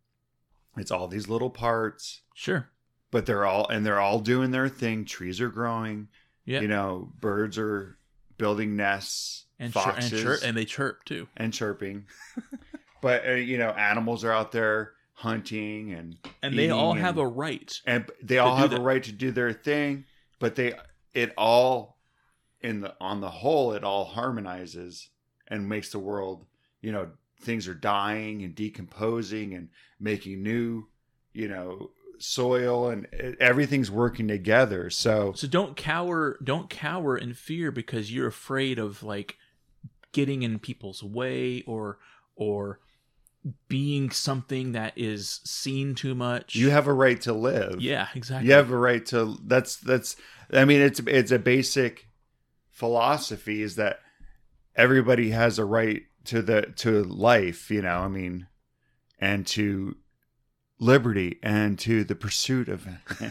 it's all these little parts, sure, but they're all and they're all doing their thing. Trees are growing. yeah, You know, birds are building nests, and chir- foxes and chirp, and they chirp too. and chirping. but uh, you know, animals are out there hunting and And they all have and- a right. and they all have that. a right to do their thing but they it all in the on the whole it all harmonizes and makes the world you know things are dying and decomposing and making new you know soil and everything's working together so So don't cower, don't cower in fear because you're afraid of like getting in people's way or or being something that is seen too much. you have a right to live yeah, exactly. you have a right to that's that's i mean it's it's a basic philosophy is that everybody has a right to the to life you know i mean and to liberty and to the pursuit of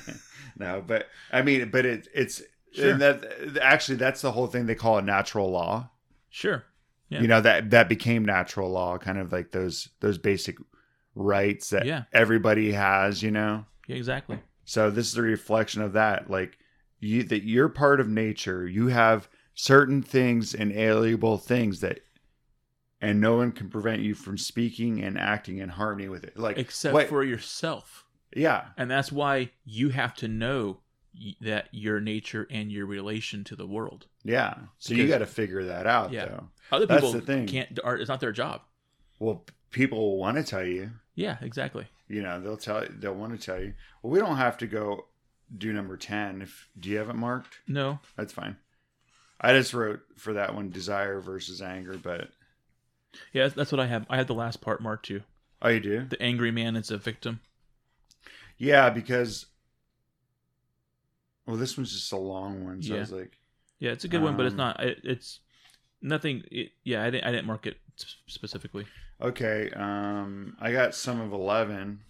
no but i mean but it it's Sure. and that actually that's the whole thing they call a natural law sure. Yeah. you know that that became natural law kind of like those those basic rights that Yeah. everybody has you know Yeah, exactly. so this is a reflection of that. Like you that you're part of nature. You have certain things, inalienable things that and no one can prevent you from speaking and acting in harmony with it. Like Except what- for yourself. yeah. And that's why you have to know that your nature and your relation to the world. Yeah. So you got to figure that out Yeah. though. Other That's people the thing. can't. Are, it's not their job. Well, people want to tell you. Yeah, exactly. You know, they'll tell they'll want to tell you. Well, we don't have to go do number ten. If do you have it marked? No, That's fine. I just wrote for that one desire versus anger, but yeah, that's- that's what I have. I had the last part marked too. oh, you do? The angry man is a victim. Yeah, because well, this one's just a long one, so I was like, Yeah, it's a good one, but it's Um, not. It, it's nothing. It, yeah, I didn't. I didn't mark it specifically. okay, um, I got some of eleven.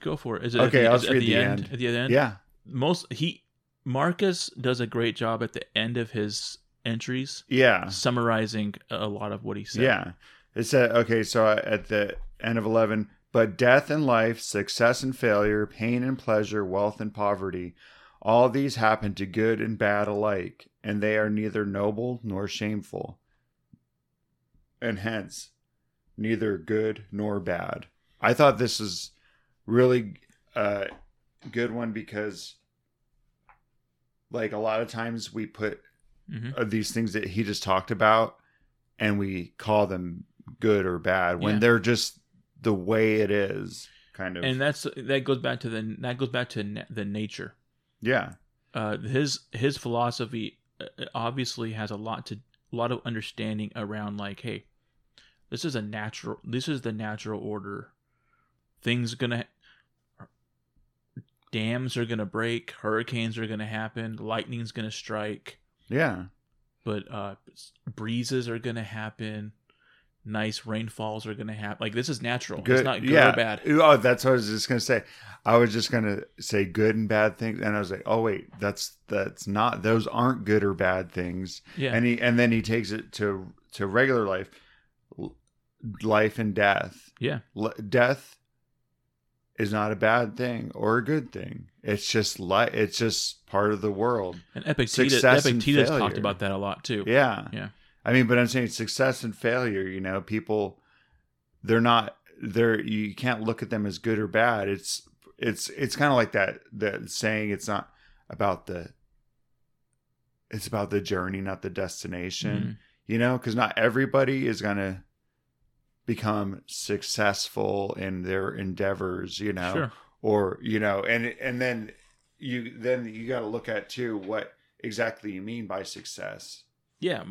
Go for it. Is it Okay, at the, I'll it at read the, the end? end. At the end. Yeah, Most he Marcus does a great job at the end of his entries yeah, summarizing a lot of what he said. yeah. It said okay, so at the end of eleven, but death and life, success and failure, pain and pleasure, wealth and poverty, all these happen to good and bad alike, and they are neither noble nor shameful, and hence neither good nor bad. I thought this was really a good one because, like, a lot of times we put hmm uh, these things that he just talked about and we call them good or bad when Yeah. they're just the way it is, kind of. And that's that goes back to the that goes back to na- the nature. Yeah, uh, his his philosophy uh, obviously has a lot to a lot of understanding around like hey this is a natural this is the natural order. Things gonna dams are gonna break hurricanes are gonna happen lightning's gonna strike. Yeah, but uh breezes are gonna happen nice rainfalls are gonna happen like this is natural good. it's not good yeah. or bad Oh, that's what I was just gonna say. I was just gonna say good and bad things, and I was like, oh wait, that's that's not. Those aren't good or bad things. yeah And he and then he takes it to to regular life, life and death. yeah L- death is not a bad thing or a good thing. It's just like it's just part of the world. and epictetus Success and epictetus talked about that a lot too Yeah. Yeah. I mean, but I'm saying success and failure, you know, people they're not they're you can't look at them as good or bad. It's it's it's kind of like that that saying it's not about the it's about the journey, not the destination. Mhm. You know, cuz not everybody is going to become successful in their endeavors, you know sure or you know and and then you then you got to look at too what exactly you mean by success yeah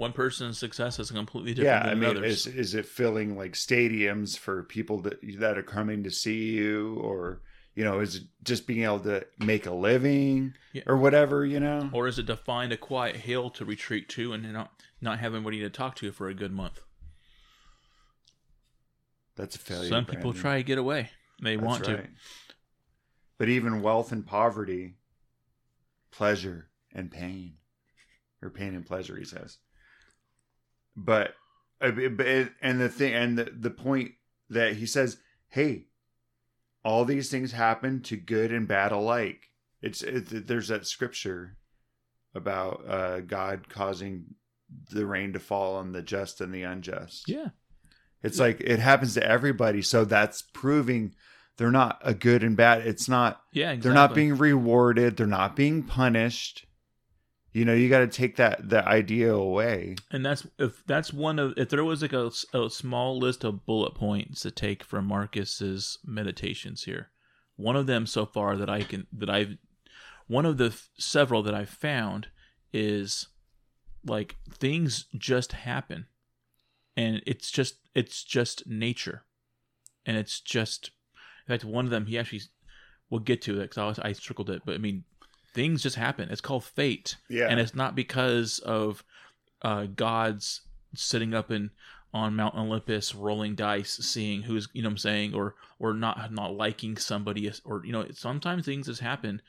one person's success is completely different yeah i mean others is is it filling like stadiums for people that that are coming to see you? Or you know is it just being able to make a living Yeah. or whatever you know? Or is it to find a quiet hill to retreat to and not not have anybody to talk to for a good month? That's a failure some people Brandon. try to get away. They That's want to. but even wealth and poverty pleasure and pain. Or pain and pleasure he says but uh, and the thing and the, the point that he says hey all these things happen to good and bad alike. It's it, there's that scripture about uh god causing the rain to fall on the just and the unjust. Yeah. It's like it happens to everybody so that's proving they're not a good and bad. It's not yeah exactly. they're not being rewarded they're not being punished you know you got to take that that idea away. And that's if that's one of if there was like a, a small list of bullet points to take from marcus's meditations here one of them so far that i can that i've one of the f- several that i've found is like things just happen. And it's just it's just nature. And it's just in fact one of them he actually we'll get to it because I, I circled it but i mean things just happen. It's called fate. Yeah. And it's not because of uh, God's sitting up in on Mount Olympus rolling dice, seeing who's you know what I'm saying, or or not not liking somebody, or you know sometimes things just happen,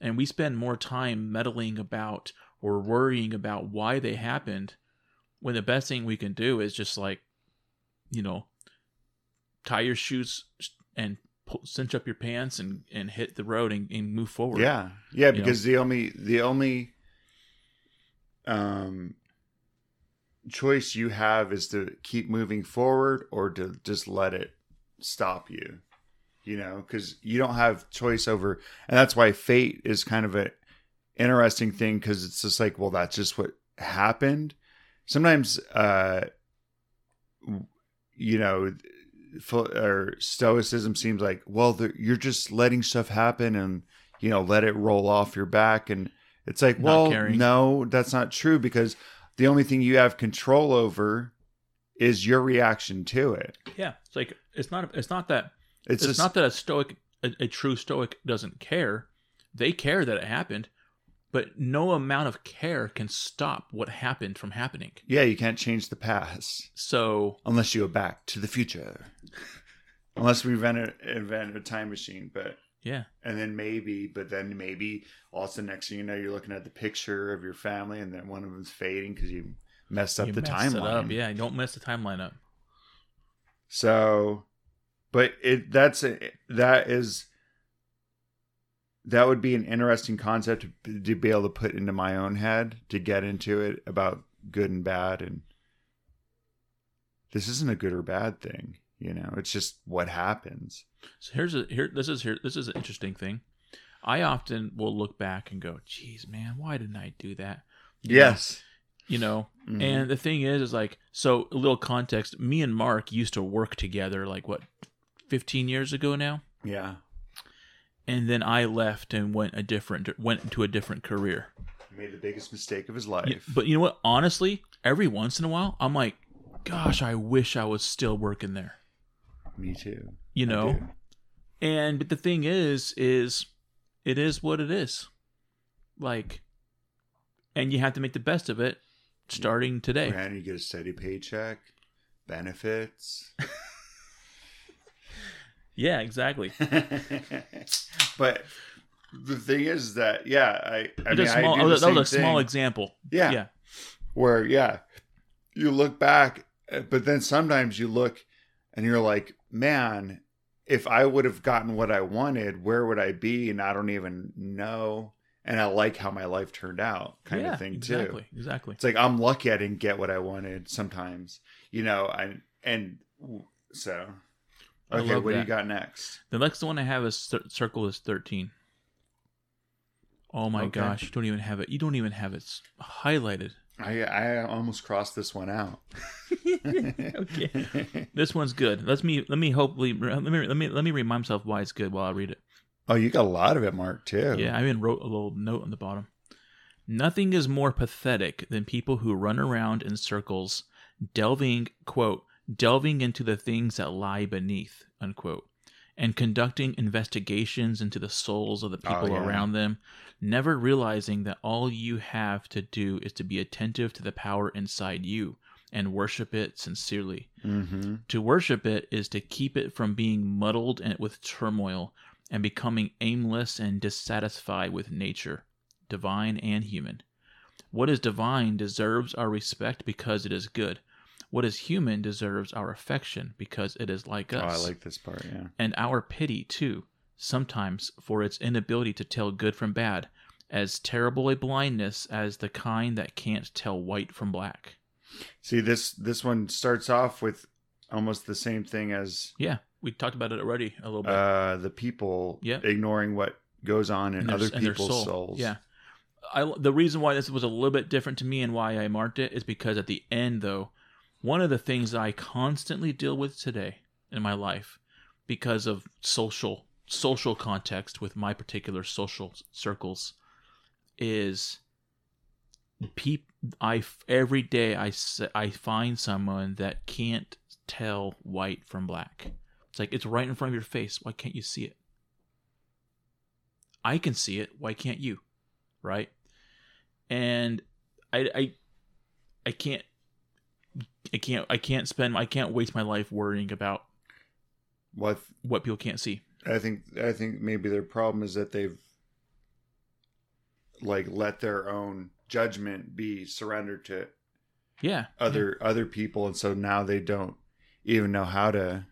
and we spend more time meddling about or worrying about why they happened, when the best thing we can do is just like, you know, tie your shoes and pull, cinch up your pants and and hit the road and, and move forward. yeah yeah know? because the only the only um choice you have is to keep moving forward or to just let it stop you you know because you don't have choice over and that's why fate is kind of a interesting thing because it's just like well that's just what happened sometimes uh you know, or stoicism seems like, well, the, you're just letting stuff happen and you know let it roll off your back, and it's like, Not well, caring. no, that's not true because the only thing you have control over is your reaction to it. Yeah, it's like it's not it's not that It's, it's, just not that a stoic a, a true stoic doesn't care. They care that it happened, but no amount of care can stop what happened from happening. yeah, you can't change the past. So unless you go back to the future. unless we invent a, invent a time machine, but yeah, and then maybe, but then maybe also next thing you know, you're looking at the picture of your family, and then one of them's fading because you messed up you the messed it timeline. up. Yeah, don't mess the timeline up. So, but it that's a, that is that would be an interesting concept to, to be able to put into my own head to get into it about good and bad and this isn't a good or bad thing you know it's just what happens So here's a here. This is here. This is an interesting thing. I often will look back and go, "Geez, man, why didn't I do that?" You know? yes you know. Mhm. And the thing is, is like, so a little context. Me and Mark used to work together, like what, fifteen years ago now. yeah And then I left and went a different went into a different career. made the biggest mistake of his life Yeah, but you know what? Honestly, every once in a while, I'm like, gosh, I wish I was still working there. me too You know. And but the thing is, is it is what it is. Like, and you have to make the best of it, starting today. Brandon, you get a steady paycheck benefits Yeah, exactly. but the thing is that yeah, I I mean small, do the that was a same small example. Yeah. Yeah. where yeah, you look back, uh, but then sometimes you look and you're like, man, if I would have gotten what I wanted, where would I be? And I don't even know. And I like how my life turned out, kind yeah, of thing exactly, too. Exactly. exactly. It's like I'm lucky I didn't get what I wanted sometimes, you know. I and so I okay, love what do you got next? The next one I have is cir- circle is thirteen. Oh my Okay. gosh, you don't even have it. You don't even have it highlighted. I I almost crossed this one out. okay. This one's good. Let me let me hopefully let me let me let me remind myself why it's good while I read it. Oh, you got a lot of it, Mark, too. Yeah, I even wrote a little note on the bottom. Nothing is more pathetic than people who run around in circles, delving, quote, delving into the things that lie beneath, unquote, and conducting investigations into the souls of the Oh, people yeah. around them, never realizing that all you have to do is to be attentive to the power inside you and worship it sincerely. Mm-hmm. To worship it is to keep it from being muddled and with turmoil and becoming aimless and dissatisfied with nature, divine and human. What is divine deserves our respect because it is good. What is human deserves our affection because it is like us. Oh. I like this part. Yeah. and our pity too, sometimes for its inability to tell good from bad, as terrible a blindness as the kind that can't tell white from black. See this this one starts off with almost the same thing as Yeah, we talked about it already a little bit. uh the people Yep. ignoring what goes on in other people's soul. souls. Yeah. I, the reason why this was a little bit different to me and why I marked it is because at the end, though, one of the things I constantly deal with today in my life, because of social social context with my particular social circles, is peop. I every day I I find someone that can't tell white from black. It's like it's right in front of your face. Why can't you see it? I can see it. Why can't you? Right? And I I I can't I can't I can't spend I can't waste my life worrying about What what people can't see. I think I think maybe their problem is that they've like let their own judgment be surrendered to Yeah. other other people and so now they don't even know how to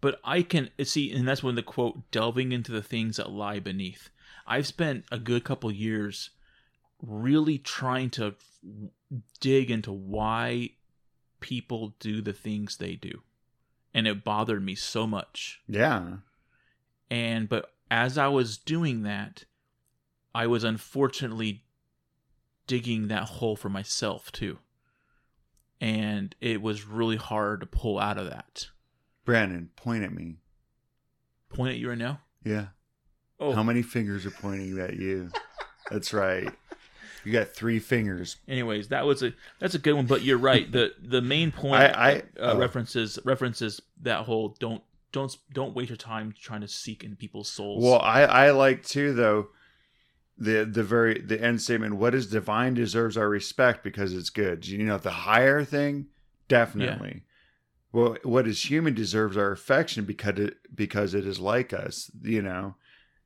But I can see, and that's when the quote, delving into the things that lie beneath. I've spent a good couple years really trying to dig into why people do the things they do. And it bothered me so much. yeah And, but as I was doing that, I was unfortunately digging that hole for myself too. and it was really hard to pull out of that. Brandon, point at me. Point at you right now. Yeah. Oh, How many fingers are pointing at you? That's right. You got three fingers. anyways, that was a that's a good one. But you're right. the The main point I, I uh, oh, references references that whole don't don't don't waste your time trying to seek in people's souls. well, I I like too though. The the very the end statement. What is divine deserves our respect because it's good. You know the higher thing, definitely. Well, what is human deserves our affection because it because it is like us. You know,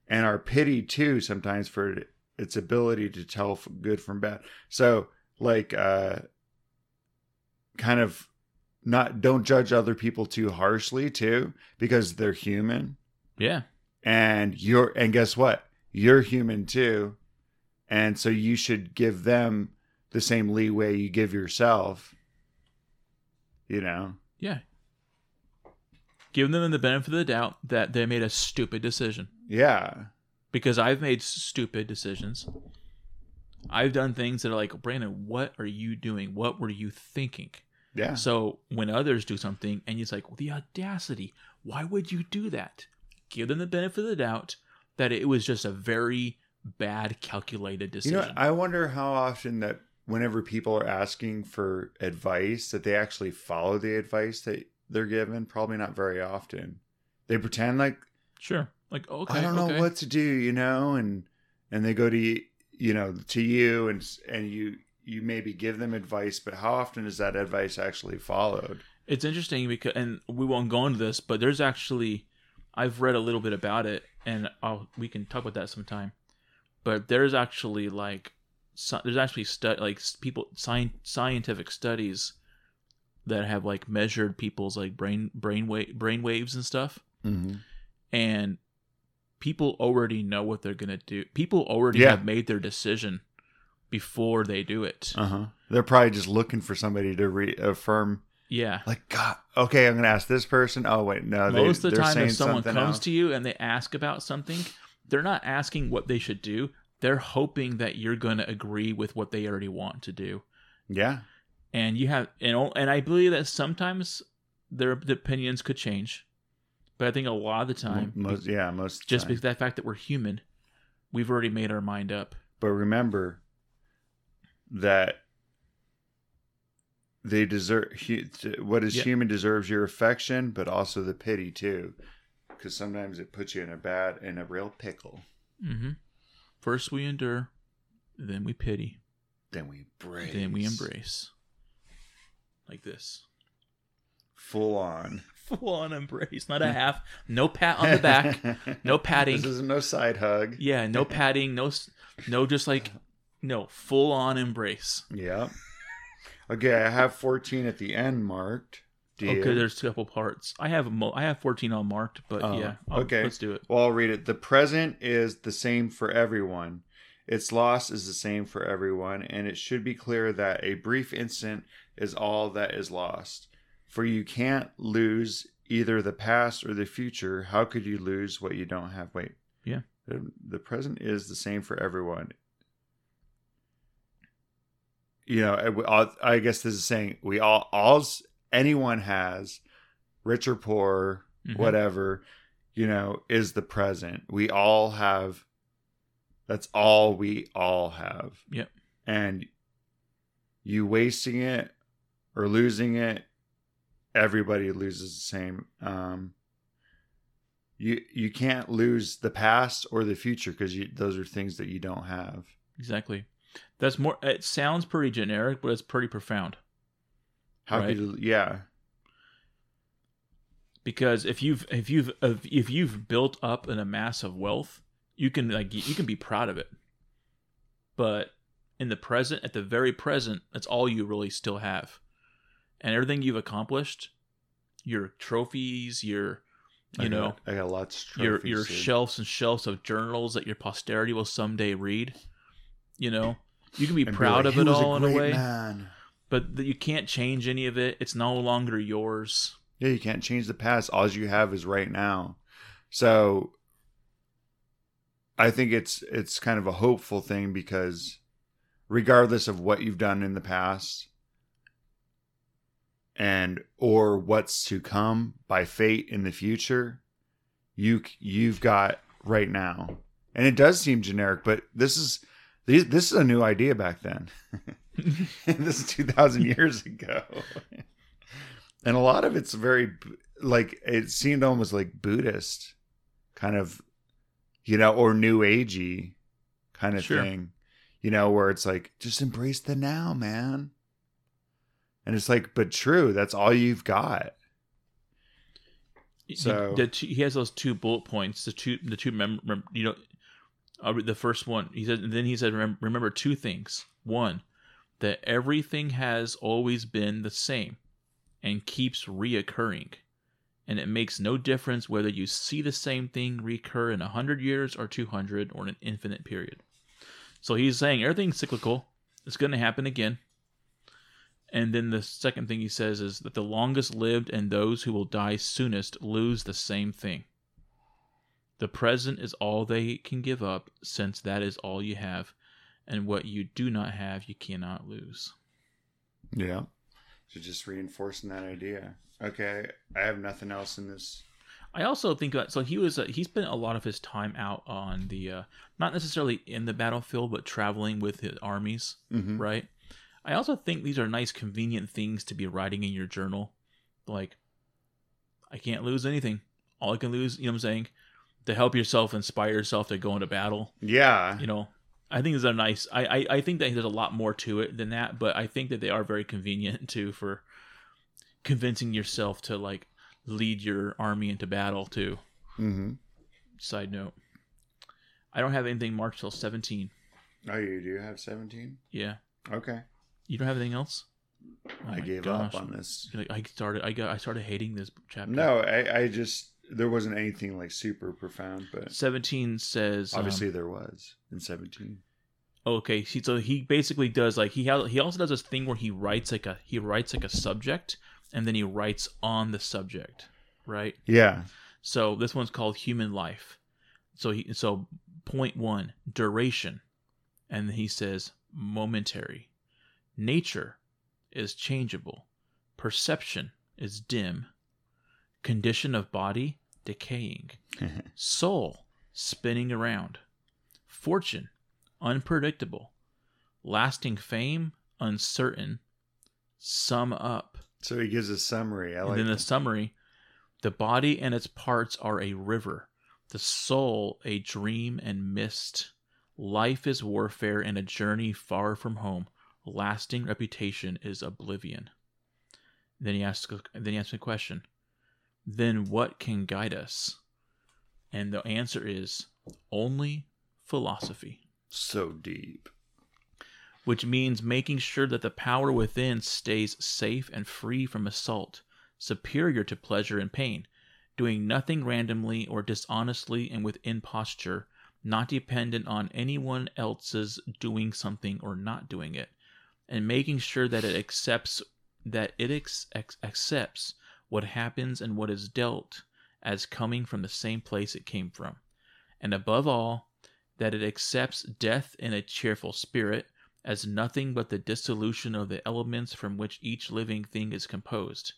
and our pity too sometimes for its ability to tell good from bad. So like uh kind of not don't judge other people too harshly too because they're human. Yeah, and you're and guess what? You're human too. And so you should give them the same leeway you give yourself. You know? Yeah. Give them the benefit of the doubt that they made a stupid decision. Yeah because I've made stupid decisions. I've done things that are like, Brandon, what are you doing? What were you thinking? yeah So when others do something and it's like, well, the audacity, why would you do that? Give them the benefit of the doubt that it was just a very bad calculated decision. you know i wonder how often that whenever people are asking for advice that they actually follow the advice that they're given probably not very often they pretend like sure. Like, okay. I don't know okay. what to do, you know, and and they go to you know to you and and you you maybe give them advice, but how often is that advice actually followed? It's interesting because, and we won't go into this, but there's actually, I've read a little bit about it, and I'll, we can talk about that sometime. But there's actually like, so, there's actually stu- like people sci- scientific studies that have like measured people's like brain brain wa- brain waves and stuff, Mm-hmm. and people already know what they're gonna do. People already Yeah. have made their decision before they do it. Uh huh. They're probably just looking for somebody to reaffirm, yeah. like, God, okay, I'm gonna ask this person. Oh wait, no, they, most of the they're time if someone comes else. to you and they ask about something they're not asking what they should do they're hoping that you're going to agree with what they already want to do yeah, and you have and, and i believe that sometimes their opinions could change but i think a lot of the time most yeah, most just time. because of that fact that we're human we've already made our mind up But remember that they deserve what is Yeah. human deserves your affection, but also the pity too, because sometimes it puts you in a bad in a real pickle. hmm first we endure then we pity Then we embrace. then we embrace like this full on. full on embrace not a half no pat on the back no patting. This is no side hug. Yeah, no padding, no, no, just like no full on embrace. Yep. Okay, I have fourteen at the end marked. Do you? Okay, there's a couple parts. I have mo- I have 14 all marked, but Oh, yeah, I'll- okay. let's do it. Well, I'll read it. The present is the same for everyone. Its loss is the same for everyone, and it should be clear that a brief instant is all that is lost. For you can't lose either the past or the future. How could you lose what you don't have? Wait. Yeah. The, the present is the same for everyone. You know, I, I guess this is saying we all, all anyone has, rich or poor, Mhm. whatever, you know, is the present. We all have that's all we all have. Yep. And you wasting it or losing it, everybody loses the same. Um you you can't lose the past or the future because those are things that you don't have. Exactly. That's more. It sounds pretty generic, but it's pretty profound. How Right. could you yeah. Because if you've if you've if if you've built up an amass of wealth, you can like you can be proud of it. But in the present, at the very present, that's all you really still have, and everything you've accomplished, your trophies, your you I know got, I got lots of your trophies, your shelves and shelves of journals that your posterity will someday read. You know, you can be And be proud like, of it "He was all in a way, man." but you can't change any of it. It's no longer yours. Yeah, you can't change the past. All you have is right now. So I think it's it's kind of a hopeful thing because regardless of what you've done in the past, and or what's to come by fate in the future, you you've got right now. And it does seem generic, but this is this is a new idea back then. this is 2000 years ago. and a lot of it's very like it seemed almost like Buddhist kind of you know or new agey kind of Sure. thing. You know, where it's like just embrace the now, man. And it's like, but true, that's all you've got. He- So- two, he has those two bullet points. The two, the two. Mem- rem, you know, I'll read the first one. He said. And then he said, remember, remember two things. One, that everything has always been the same, and keeps reoccurring, and it makes no difference whether you see the same thing recur in a hundred years or two hundred or in an infinite period. So he's saying everything's cyclical. It's going to happen again. And then the second thing he says is that the longest lived and those who will die soonest lose the same thing. The present is all they can give up, since that is all you have, and what you do not have you cannot lose. Yeah. So just reinforcing that idea. Okay, I have nothing else in this. I also think that so he was uh, he spent a lot of his time out on the uh, not necessarily in the battlefield, but traveling with his armies. Mhm. right? I also think these are nice, convenient things to be writing in your journal. Like, I can't lose anything. All I can lose, you know what I'm saying? To help yourself, inspire yourself to go into battle. Yeah. You know, I think these are nice. I, I, I think that there's a lot more to it than that, but I think that they are very convenient too for convincing yourself to like lead your army into battle too. Mm-hmm. Side note. I don't have anything marked till 17. Oh, you do have 17? Yeah. Okay. You don't have anything else? Oh I gave gosh. up on this. Like, I started, I got, I started hating this chapter. No, I, I just, there wasn't anything like super profound, but seventeen says obviously um, there was in 17. Okay, so he basically does like he has, he also does this thing where he writes like a he writes like a subject and then he writes on the subject, right? Yeah. So this one's called human life. So he so point one duration, and he says momentary. Nature is changeable. Perception is dim. Condition of body decaying. Soul spinning around. Fortune unpredictable. Lasting fame uncertain. Sum up. so he gives a summary. I And like then the summary the body and its parts are a river, the soul a dream and mist. Life is warfare and a journey far from home. Lasting reputation is oblivion. Then he asks then he asks me a question. Then what can guide us? And the answer is only philosophy so deep. which means making sure that the power within stays safe and free from assault, superior to pleasure and pain, doing nothing randomly or dishonestly and with imposture, not dependent on anyone else's doing something or not doing it, and making sure that it accepts that it ex- ex- accepts what happens and what is dealt as coming from the same place it came from, and above all, that it accepts death in a cheerful spirit as nothing but the dissolution of the elements from which each living thing is composed.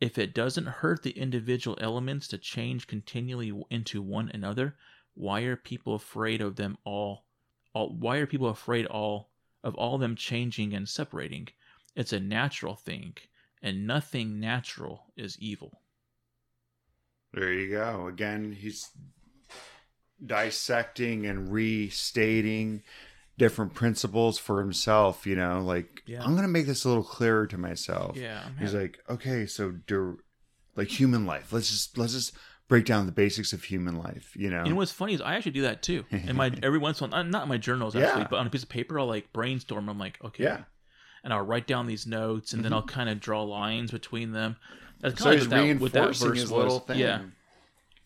If it doesn't hurt the individual elements to change continually into one another, why are people afraid of them all? all why are people afraid all of all them changing and separating? It's a natural thing, and nothing natural is evil. There you go. Again, he's dissecting and restating different principles for himself, you know, like Yeah. I'm going to make this a little clearer to myself. Yeah, I'm He's happy. like, "Okay, so dur- like human life. Let's just let's just break down the basics of human life, you know." Know what's funny is I actually do that too. In my every once in a while, not in my journals actually, Yeah. but on a piece of paper, I'll like brainstorm. I'm like, okay, yeah. and I'll write down these notes, and then I'll mm-hmm. kind of draw lines between them. That's So kind he's of what that, what that reinforcing verse his was. little thing. Yeah,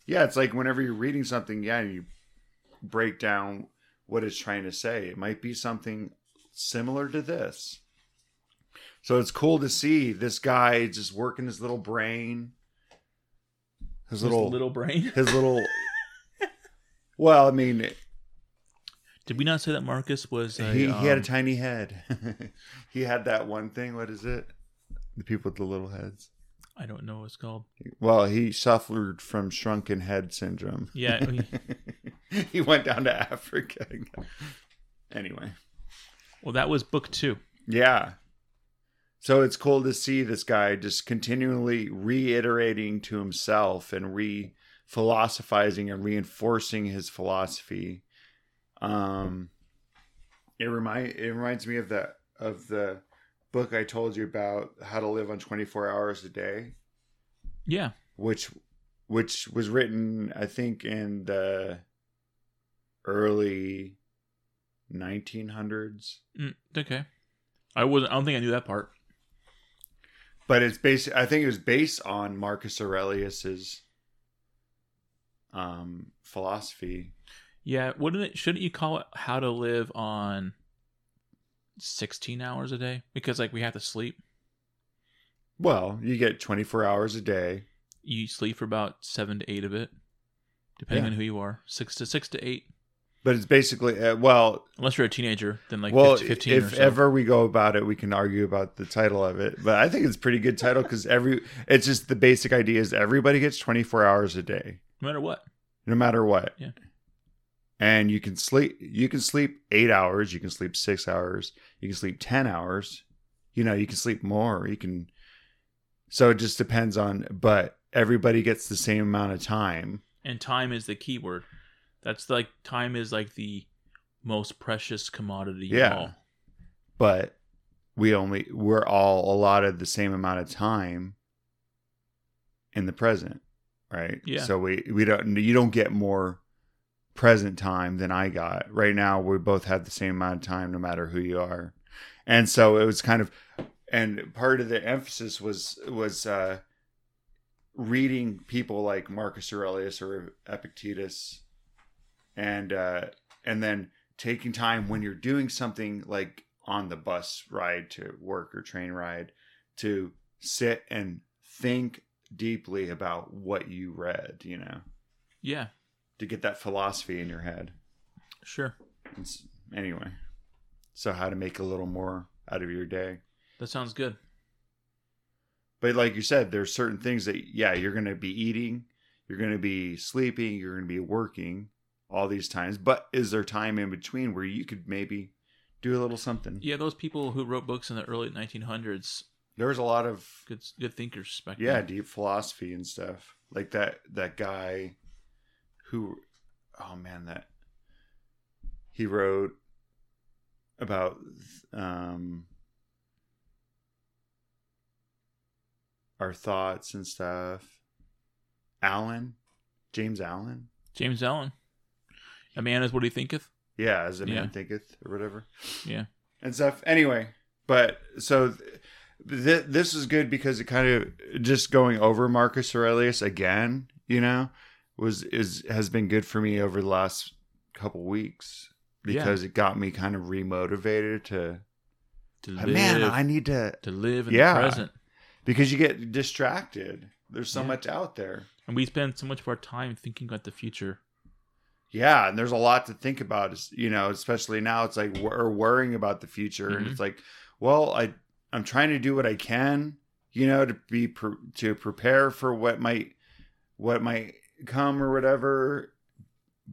Yeah, it's like whenever you're reading something, yeah, you break down what it's trying to say. It might be something similar to this. So it's cool to see this guy just working his little brain. His His little little brain. his little Well, I mean, Did we not say that Marcus was? A, he, he had a um, tiny head. he had that one thing, what is it? The people with the little heads. I don't know what it's called. Well, he suffered from shrunken head syndrome. Yeah, he- he went down to Africa. Anyway, Well, that was book two. yeah. So it's cool to see this guy just continually reiterating to himself and re philosophizing and reinforcing his philosophy. Um, it remind it reminds me of the of the book I told you about how to live on twenty four hours a day. Yeah. which which was written I think in the early 1900s Mm, okay. I wasn't. I don't think I knew that part. But it's based I think it was based on Marcus Aurelius's um philosophy Yeah. Wouldn't it? Shouldn't you call it how to live on sixteen hours a day? Because like we have to sleep. well you get 24 hours a day You sleep for about seven to eight of it, depending Yeah. on who you are. Six to six to eight. But it's basically uh, well Unless you're a teenager, then like well 15, 15 if so. ever we go about it we can argue about the title of it but I think it's a pretty good title cuz every it's just the basic idea is everybody gets 24 hours a day no matter what. no matter what. Yeah. And you can sleep you can sleep 8 hours, you can sleep 6 hours, you can sleep 10 hours. You know, you can sleep more, you can So it just depends on but everybody gets the same amount of time. And time is the key word. That's like time is like the most precious commodity. Yeah. all. But we only we're all allotted the same amount of time in the present, right? Yeah. So we we don't you don't get more present time than I got. Right now we both have the same amount of time no matter who you are. And so it was kind of and part of the emphasis was was uh reading people like Marcus Aurelius or Epictetus and uh and then taking time when you're doing something like on the bus ride to work or train ride to sit and think deeply about what you read, you know, Yeah. to get that philosophy in your head. Sure. It's, anyway, so how to make a little more out of your day. That sounds good. But like you said, there's certain things that, yeah, you're going to be eating, you're going to be sleeping, you're going to be working all these times. But is there time in between where you could maybe do a little something? Yeah, those people who wrote books in the early 1900s, There was a lot of good good thinkers back yeah then. deep philosophy and stuff like that that guy who oh man that he wrote about um our thoughts and stuff allen james allen James Allen. A man is what he thinketh. yeah as a man Yeah. thinketh or whatever Yeah. and stuff. Anyway, but so th- th- this is good because it kind of just going over Marcus Aurelius again, you know, was is has been good for me over the last couple weeks because it got me kind of remotivated to To live, man, I need to to live in Yeah. the present. because you get distracted. There's so Yeah. much out there. And we spend so much of our time thinking about the future. Yeah, and there's a lot to think about, you know, especially now it's like we're worrying about the future and Mhm. it's like, well, I I'm trying to do what I can, you know, to be pre- to prepare for what might what might come or whatever,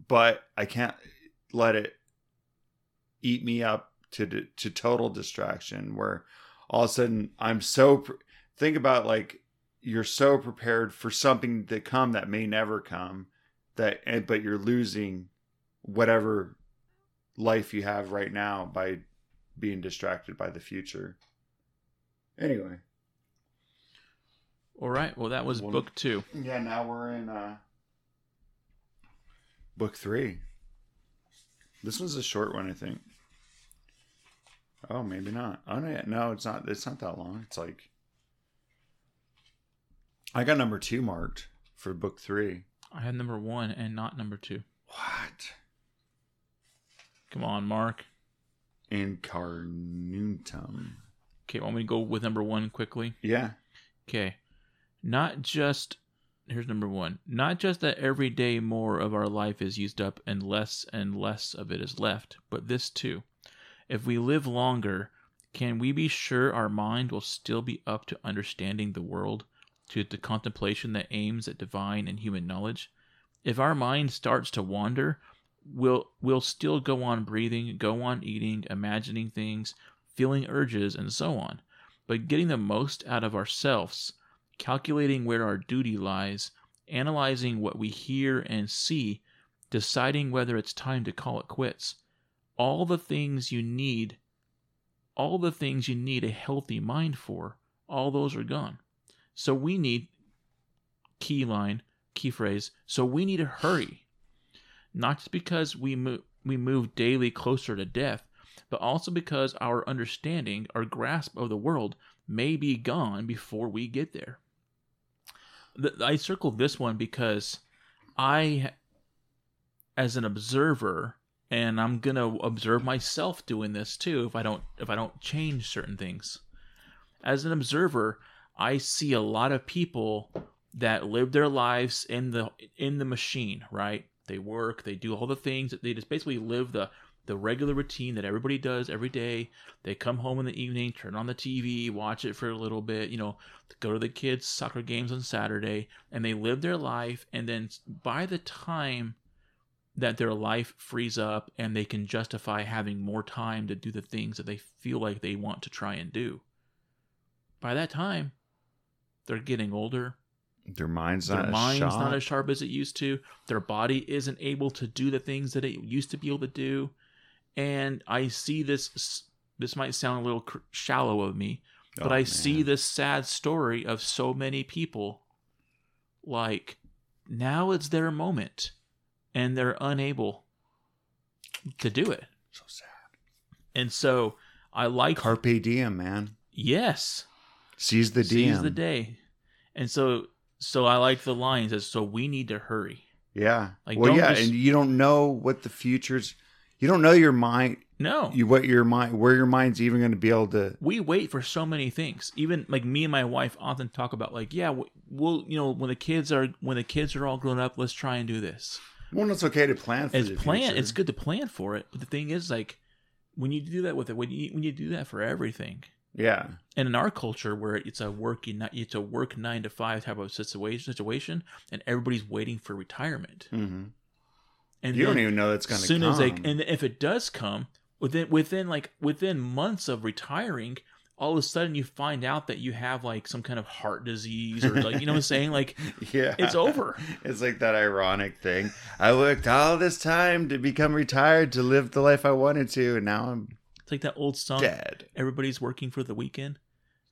but I can't let it eat me up to to total distraction where all of a sudden I'm so pre- think about like you're so prepared for something to come that may never come that and- but you're losing whatever life you have right now by being distracted by the future. Anyway. All right. Well, that was One- book two. yeah now we're in uh book three. This one's a short one i think. Oh maybe not. Oh no, no it's not it's not that long. It's like i got number two marked for book three I had number one and not number two. what Come on, Mark. incarnutum Okay, want me to go with number one quickly? yeah Okay. Not just here's number one. Not just that every day more of our life is used up and less and less of it is left, but this too. If we live longer, can we be sure our mind will still be up to understanding the world, to the contemplation that aims at divine and human knowledge? If our mind starts to wander, we'll we'll still go on breathing, go on eating, imagining things, feeling urges, and so on. But getting the most out of ourselves, calculating where our duty lies, analyzing what we hear and see, deciding whether it's time to call it quits. All the things you need, all the things you need a healthy mind for, all those are gone. So we need, key line, key phrase, so we need to hurry. Not just because we move, we move daily closer to death, but also because our understanding, our grasp of the world may be gone before we get there. I circled this one because I, as an observer, and I'm gonna observe myself doing this too if I don't if I don't change certain things. As an observer, I see a lot of people that live their lives in the in the machine, right? They work, they do all the things, they just basically live the the regular routine that everybody does every day. They come home in the evening, turn on the TV, watch it for a little bit, you know, go to the kids' soccer games on Saturday, and they live their life. And then by the time that their life frees up and they can justify having more time to do the things that they feel like they want to try and do, by that time, they're getting older. Their mind's Their not as mind's sharp. not as sharp as it used to. Their body isn't able to do the things that it used to be able to do. And I see this. This might sound a little cr- shallow of me, but Oh, I see this sad story of so many people. Like now it's their moment, and they're unable to do it. So sad. And so I like Carpe diem, man. yes, Seize the diem. seize the day. And so so I like the lines as so we need to hurry. Yeah. Like, well, yeah, just- and you don't know what the future's. You don't know your mind. No. You what your mind where your mind's even going to be able to. we wait for so many things. Even like me and my wife often talk about like, yeah, we'll you know when the kids are when the kids are all grown up, let's try and do this. Well, it's okay to plan for It's plan. future. It's good to plan for it, but the thing is like when you do that with it, when you when you do that for everything, Yeah. and in our culture where it's a working it's a work nine to five type of situation situation, and everybody's waiting for retirement, hmm and You don't even know that's going to soon come. as they and if it does come within within like within months of retiring all of a sudden you find out that you have like some kind of heart disease or like you know what i'm saying like yeah, it's over It's like that ironic thing. I worked all this time to become retired to live the life I wanted to, and now I'm it's like that old song dead. everybody's working for the weekend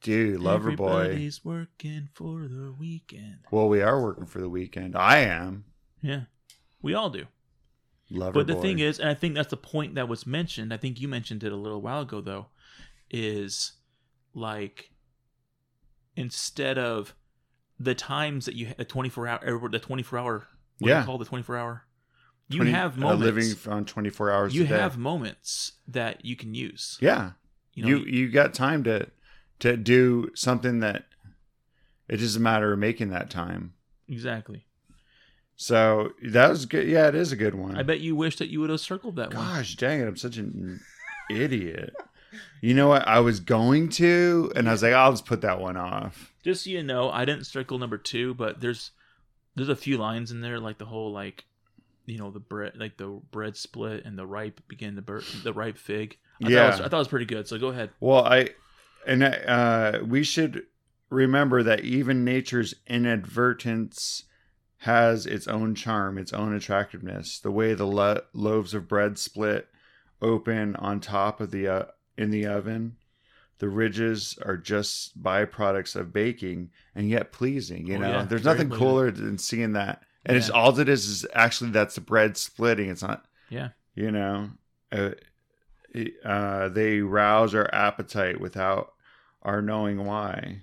Dude, Loverboy. everybody's working for the weekend Well, we are working for the weekend. I am yeah we all do lover but the boy. thing is and i think that's the point that was mentioned i think you mentioned it a little while ago though is like instead of the times that you the 24 hour the 24 hour what do Yeah. you call the 24 hour you 20 have uh, moments living on 24 hours. you have moments that you can use yeah. you know you you got time to to do something that it just a matter of making that time. exactly So that was good. Yeah, it is a good one. i bet you wish that you would have circled that one Gosh dang it, I'm such an idiot. You know what? I was going to, and I was like, I'll just put that one off. just so you know i didn't circle number two but there's there's a few lines in there like the whole like you know the bread like the bread split and the ripe begin the bur- the ripe fig I thought Yeah. was, I thought it was pretty good so go ahead Well, I and uh, we should remember that even nature's inadvertence has its own charm, its own attractiveness. The way the lo- loaves of bread split open on top of the uh, in the oven, the ridges are just byproducts of baking, and yet pleasing. You Oh, know, yeah. there's Very nothing pleasing. cooler than seeing that. And it's all it is is actually that's the bread splitting. It's not yeah. you know uh, uh, they rouse our appetite without our knowing why.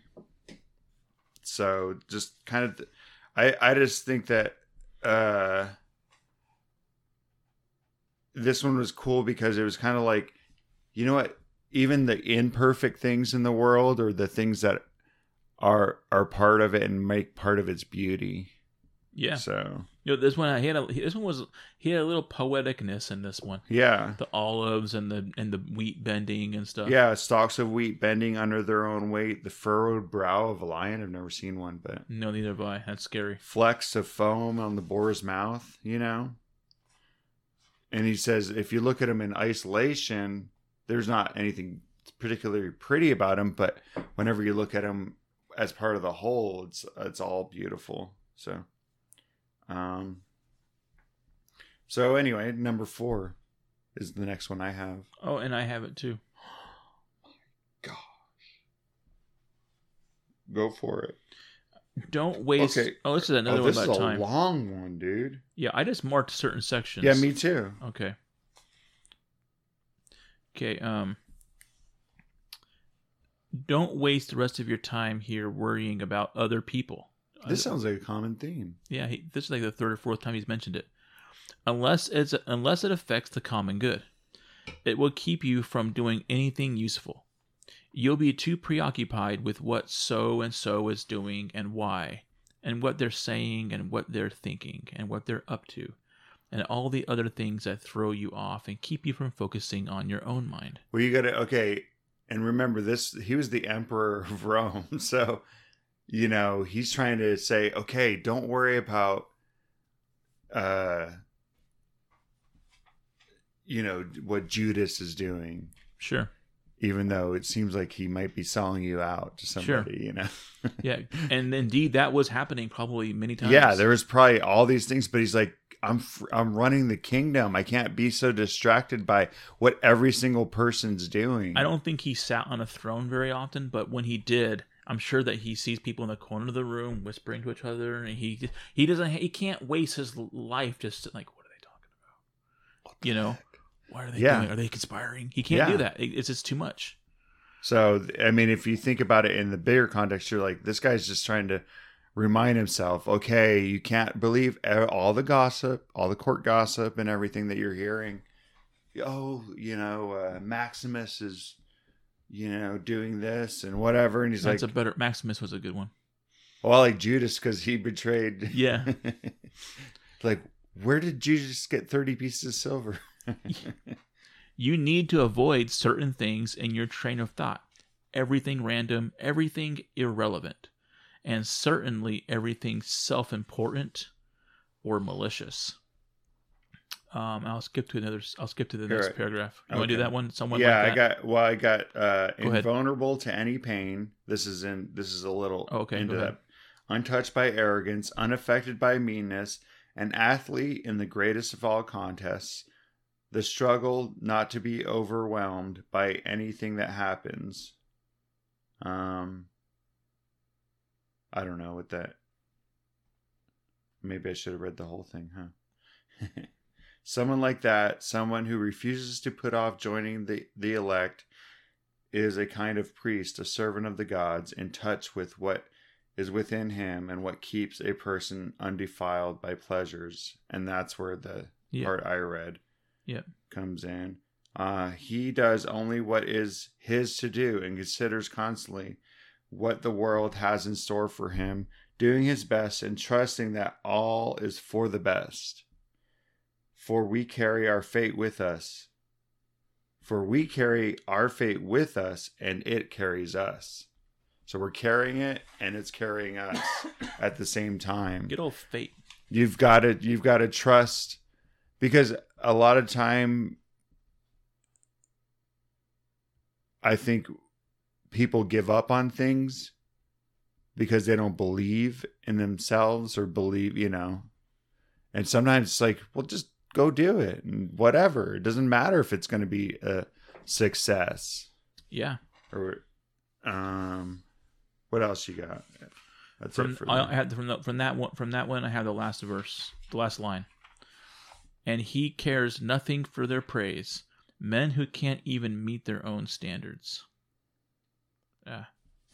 So just kind of i i just think that uh this one was cool because it was kind of like you know what? Even the imperfect things in the world or the things that are are part of it and make part of its beauty yeah so You know, this one he had a this one was he had a little poeticness in this one. Yeah. The olives and the and the wheat bending and stuff. Yeah, stalks of wheat bending under their own weight, the furrowed brow of a lion. I've never seen one, but No, neither have I. That's scary. flecks of foam on the boar's mouth, you know? And he says if you look at him in isolation, there's not anything particularly pretty about him, but whenever you look at him as part of the whole, it's it's all beautiful. So um so anyway, number 4 is the next one I have. Oh, and I have it too. My gosh. Go for it. Don't waste. Okay. Oh, this is another oh, one this is about a time. long one, dude. yeah, I just marked certain sections. Yeah, me too. Okay. Okay. Um. Don't waste the rest of your time here worrying about other people. This sounds like a common theme. Yeah, he, this is like the third or fourth time he's mentioned it. Unless it's unless it affects the common good, it will keep you from doing anything useful. You'll be too preoccupied with what so and so is doing and why, and what they're saying and what they're thinking and what they're up to, and all the other things that throw you off and keep you from focusing on your own mind. Well, you got to okay, and remember this. He was the emperor of Rome, so you know he's trying to say, okay, don't worry about, uh, you know what Judas is doing, Sure. even though it seems like he might be selling you out to Sure. somebody. You know. Yeah, and indeed that was happening probably many times. Yeah, there was probably all these things, but he's like, I'm fr- I'm running the kingdom. I can't be so distracted by what every single person's doing. I don't think he sat on a throne very often, but when he did, I'm sure that he sees people in the corner of the room whispering to each other, and he he doesn't he can't waste his life just like what are they talking about? You know, why are they Yeah. doing? Are they conspiring? He can't do that. It's just too much. So I mean, if you think about it in the bigger context, you're like, this guy's just trying to remind himself, okay, you can't believe all the gossip, all the court gossip, and everything that you're hearing. Oh, you know, uh, Maximus is, you know, doing this and whatever, and he's like That's like, a better Maximus was a good one. well, I like Judas because he betrayed. Yeah. like, where did Judas get thirty pieces of silver? You need to avoid certain things in your train of thought. Everything random, everything irrelevant, and certainly everything self important or malicious. Um, I'll skip to another. I'll skip to the next paragraph. You want to do that one? Someone yeah, like I got. Well, I got uh, Go ahead. invulnerable to any pain. This is in. This is a little Oh, okay, into that. Untouched by arrogance, unaffected by meanness, an athlete in the greatest of all contests. The struggle not to be overwhelmed by anything that happens. Um, I don't know what that. Maybe I should have read the whole thing, huh? someone like that, someone who refuses to put off joining the, the elect, is a kind of priest, a servant of the gods, in touch with what is within him and what keeps a person undefiled by pleasures. And that's where the Yeah. part I read Yeah. comes in. Uh, he does only what is his to do and considers constantly what the world has in store for him, doing his best and trusting that all is for the best. For we carry our fate with us. For we carry our fate with us and it carries us. So we're carrying it and it's carrying us at the same time Good old fate. you've got to you've got to trust because a lot of time i think people give up on things because they don't believe in themselves or believe you know and sometimes it's like well just go do it and whatever it doesn't matter if it's going to be a success Yeah. or um what else you got that's From it for I had from the, from that one from that one I have the last verse, the last line. And he cares nothing for their praise, men who can't even meet their own standards. Yeah.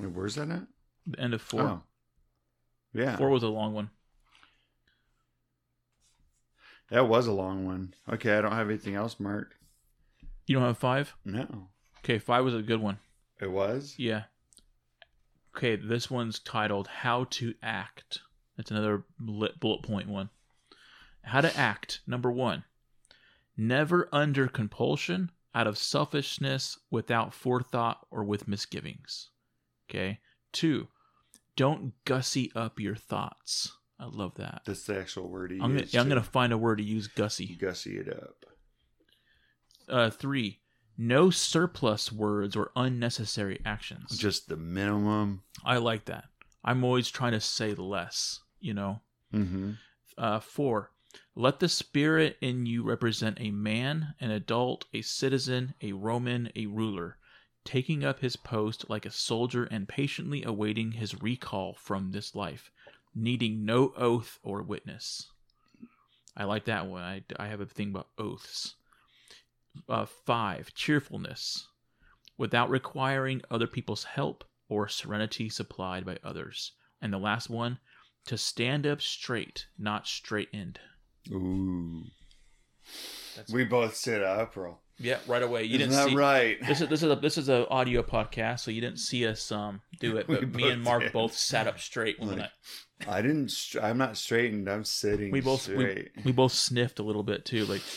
Wait, where's that at The end of four. Oh. yeah Four was a long one. That was a long one. Okay, I don't have anything else marked. You don't have five? No. Okay, five was a good one. It was? Yeah. Okay, this one's titled "How to Act." That's another bullet bullet point one. How to act. Number one, never under compulsion, out of selfishness, without forethought, or with misgivings. Okay. Two, don't gussy up your thoughts. I love that. That's the actual word he I'm gonna, used. I'm gonna find a word to use gussy. gussy it up. Uh, three, no surplus words or unnecessary actions. Just the minimum. I like that. I'm always trying to say less, you know. Mm-hmm. Uh, four, let the spirit in you represent a man, an adult, a citizen, a Roman, a ruler, taking up his post like a soldier and patiently awaiting his recall from this life, needing no oath or witness. I like that one. I, I have a thing about oaths. Uh, five, cheerfulness, without requiring other people's help or serenity supplied by others. And the last one, to stand up straight, not straightened. Ooh. That's- We both sit up, bro. Yeah, right away. You Isn't didn't that see. right? This is this is a this is a audio podcast, so you didn't see us um do it. But me and Mark did. both sat up straight when Like, I, I didn't. Str- I'm not straightened. I'm sitting. we both we, straight. we both sniffed a little bit too. Like,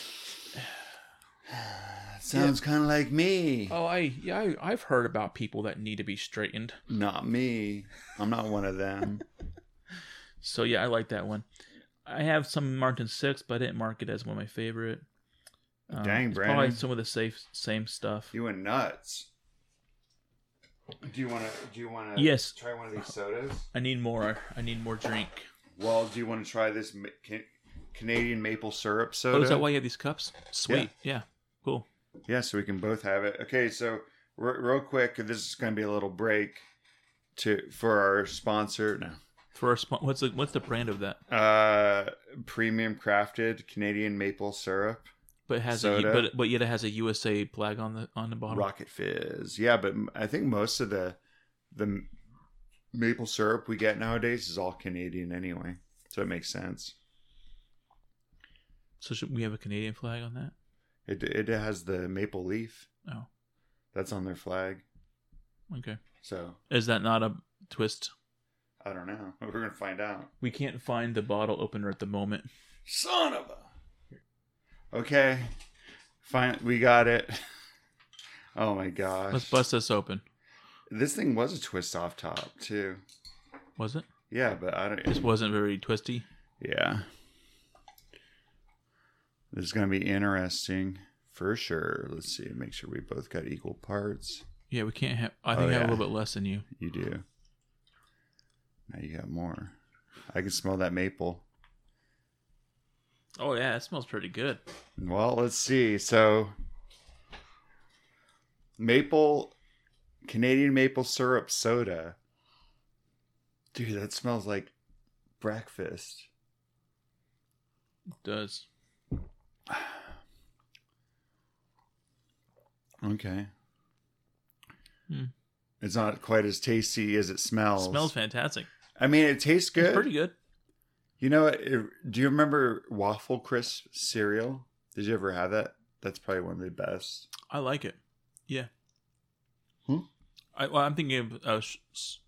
Sounds kind of like me. oh, I yeah, I, I've heard about people that need to be straightened. Not me. I'm not one of them. So yeah, I like that one. I have some marked in six, but I didn't mark it as one of my favorite. Um, Dang, it's Probably Brandon. some of the safe same stuff. You went nuts. Do you want to? Do you want to? Yes. Try one of these sodas. I need more. I need more drink. Well, do you want to try this ma- Canadian maple syrup soda? Oh, is that why you have these cups? Sweet. Yeah. Cool. Yeah, so we can both have it. Okay, so r- real quick, this is going to be a little break to for our sponsor. No, For our spo- what's the what's the brand of that? uh, premium crafted Canadian maple syrup, But has Soda. a but but yet it has a USA flag on the on the bottom. Rocket Fizz. Yeah, but I think most of the the maple syrup we get nowadays is all Canadian anyway, so it makes sense. So should we have a Canadian flag on that? It it has the maple leaf. Oh. That's on their flag. Okay. So Is that not a twist? I don't know. We're gonna find out. We can't find the bottle opener at the moment. Son of a. Okay. Fine. We got it. Oh my gosh. Let's bust this open. This thing was a twist off top too. Was it? Yeah, but I don't. This wasn't very twisty. Yeah. This is gonna be interesting for sure. Let's see. Make sure we both got equal parts. Yeah, we can't have. I think Oh, I have a little bit less than you. You do. Now you got more. I can smell that maple. Oh yeah, it smells pretty good. Well, let's see. So, maple, Canadian maple syrup soda. Dude, that smells like breakfast. It does. Okay. Hmm. It's not quite as tasty as it smells. smells fantastic. I mean, it tastes good. It's pretty good. You know. It- do you remember waffle crisp cereal? Did you ever have that? That's probably one of the best. I like it. Yeah. Hmm? I, well, I'm thinking of uh, sh-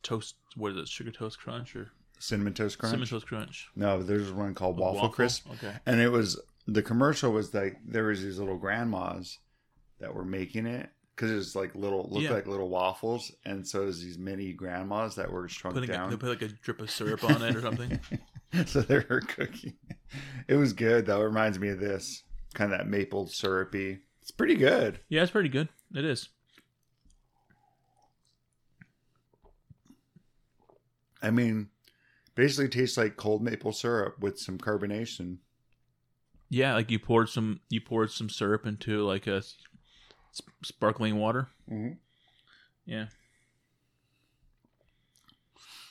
toast. What is it? Sugar toast crunch or Cinnamon toast crunch. cinnamon toast crunch? No, there's one called A waffle, crisp. Okay. and it was the commercial was like there was these little grandmas that were making it because it was like little looked Yeah. like little waffles and so was these mini grandmas that were shrunk Putting a, they put like a drip of syrup on it or something. so they were cooking it was good though it reminds me of this kind of that maple syrupy it's pretty good Yeah, it's pretty good. It is. i mean basically tastes like cold maple syrup with some carbonation Yeah, like you poured some you poured some syrup into like a s- sparkling water. mm-hmm. Yeah.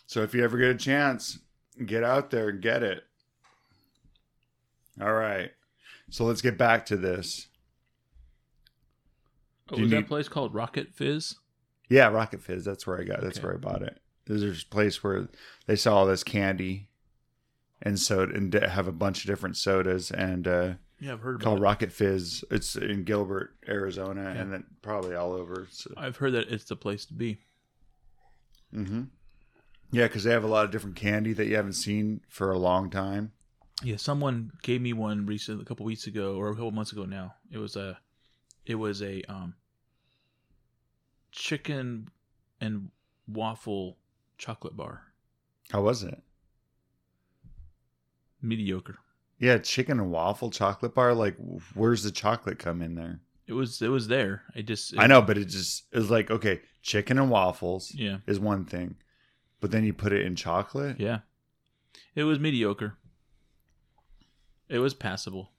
So if you ever get a chance, get out there and get it. All right. So let's get back to this. Oh, was that place called Rocket Fizz? Yeah, Rocket Fizz. That's where I got. That's where I bought it. There's a place where they sell all this candy and soda and have a bunch of different sodas and uh, Yeah, I've heard about called it. Rocket Fizz. It's in Gilbert, Arizona, Yeah. and then probably all over. So. I've heard that it's the place to be. hmm Yeah, because they have a lot of different candy that you haven't seen for a long time. Yeah, someone gave me one recently, a couple weeks ago, or a couple months ago now. It was a, it was a um, chicken and waffle chocolate bar. How was it? Mediocre. Yeah, chicken and waffle chocolate bar. Like, where's the chocolate come in there? It was it was there. I just it, I know, but it just it was like okay, chicken and waffles Yeah, is one thing, but then you put it in chocolate. yeah. It was mediocre. It was passable.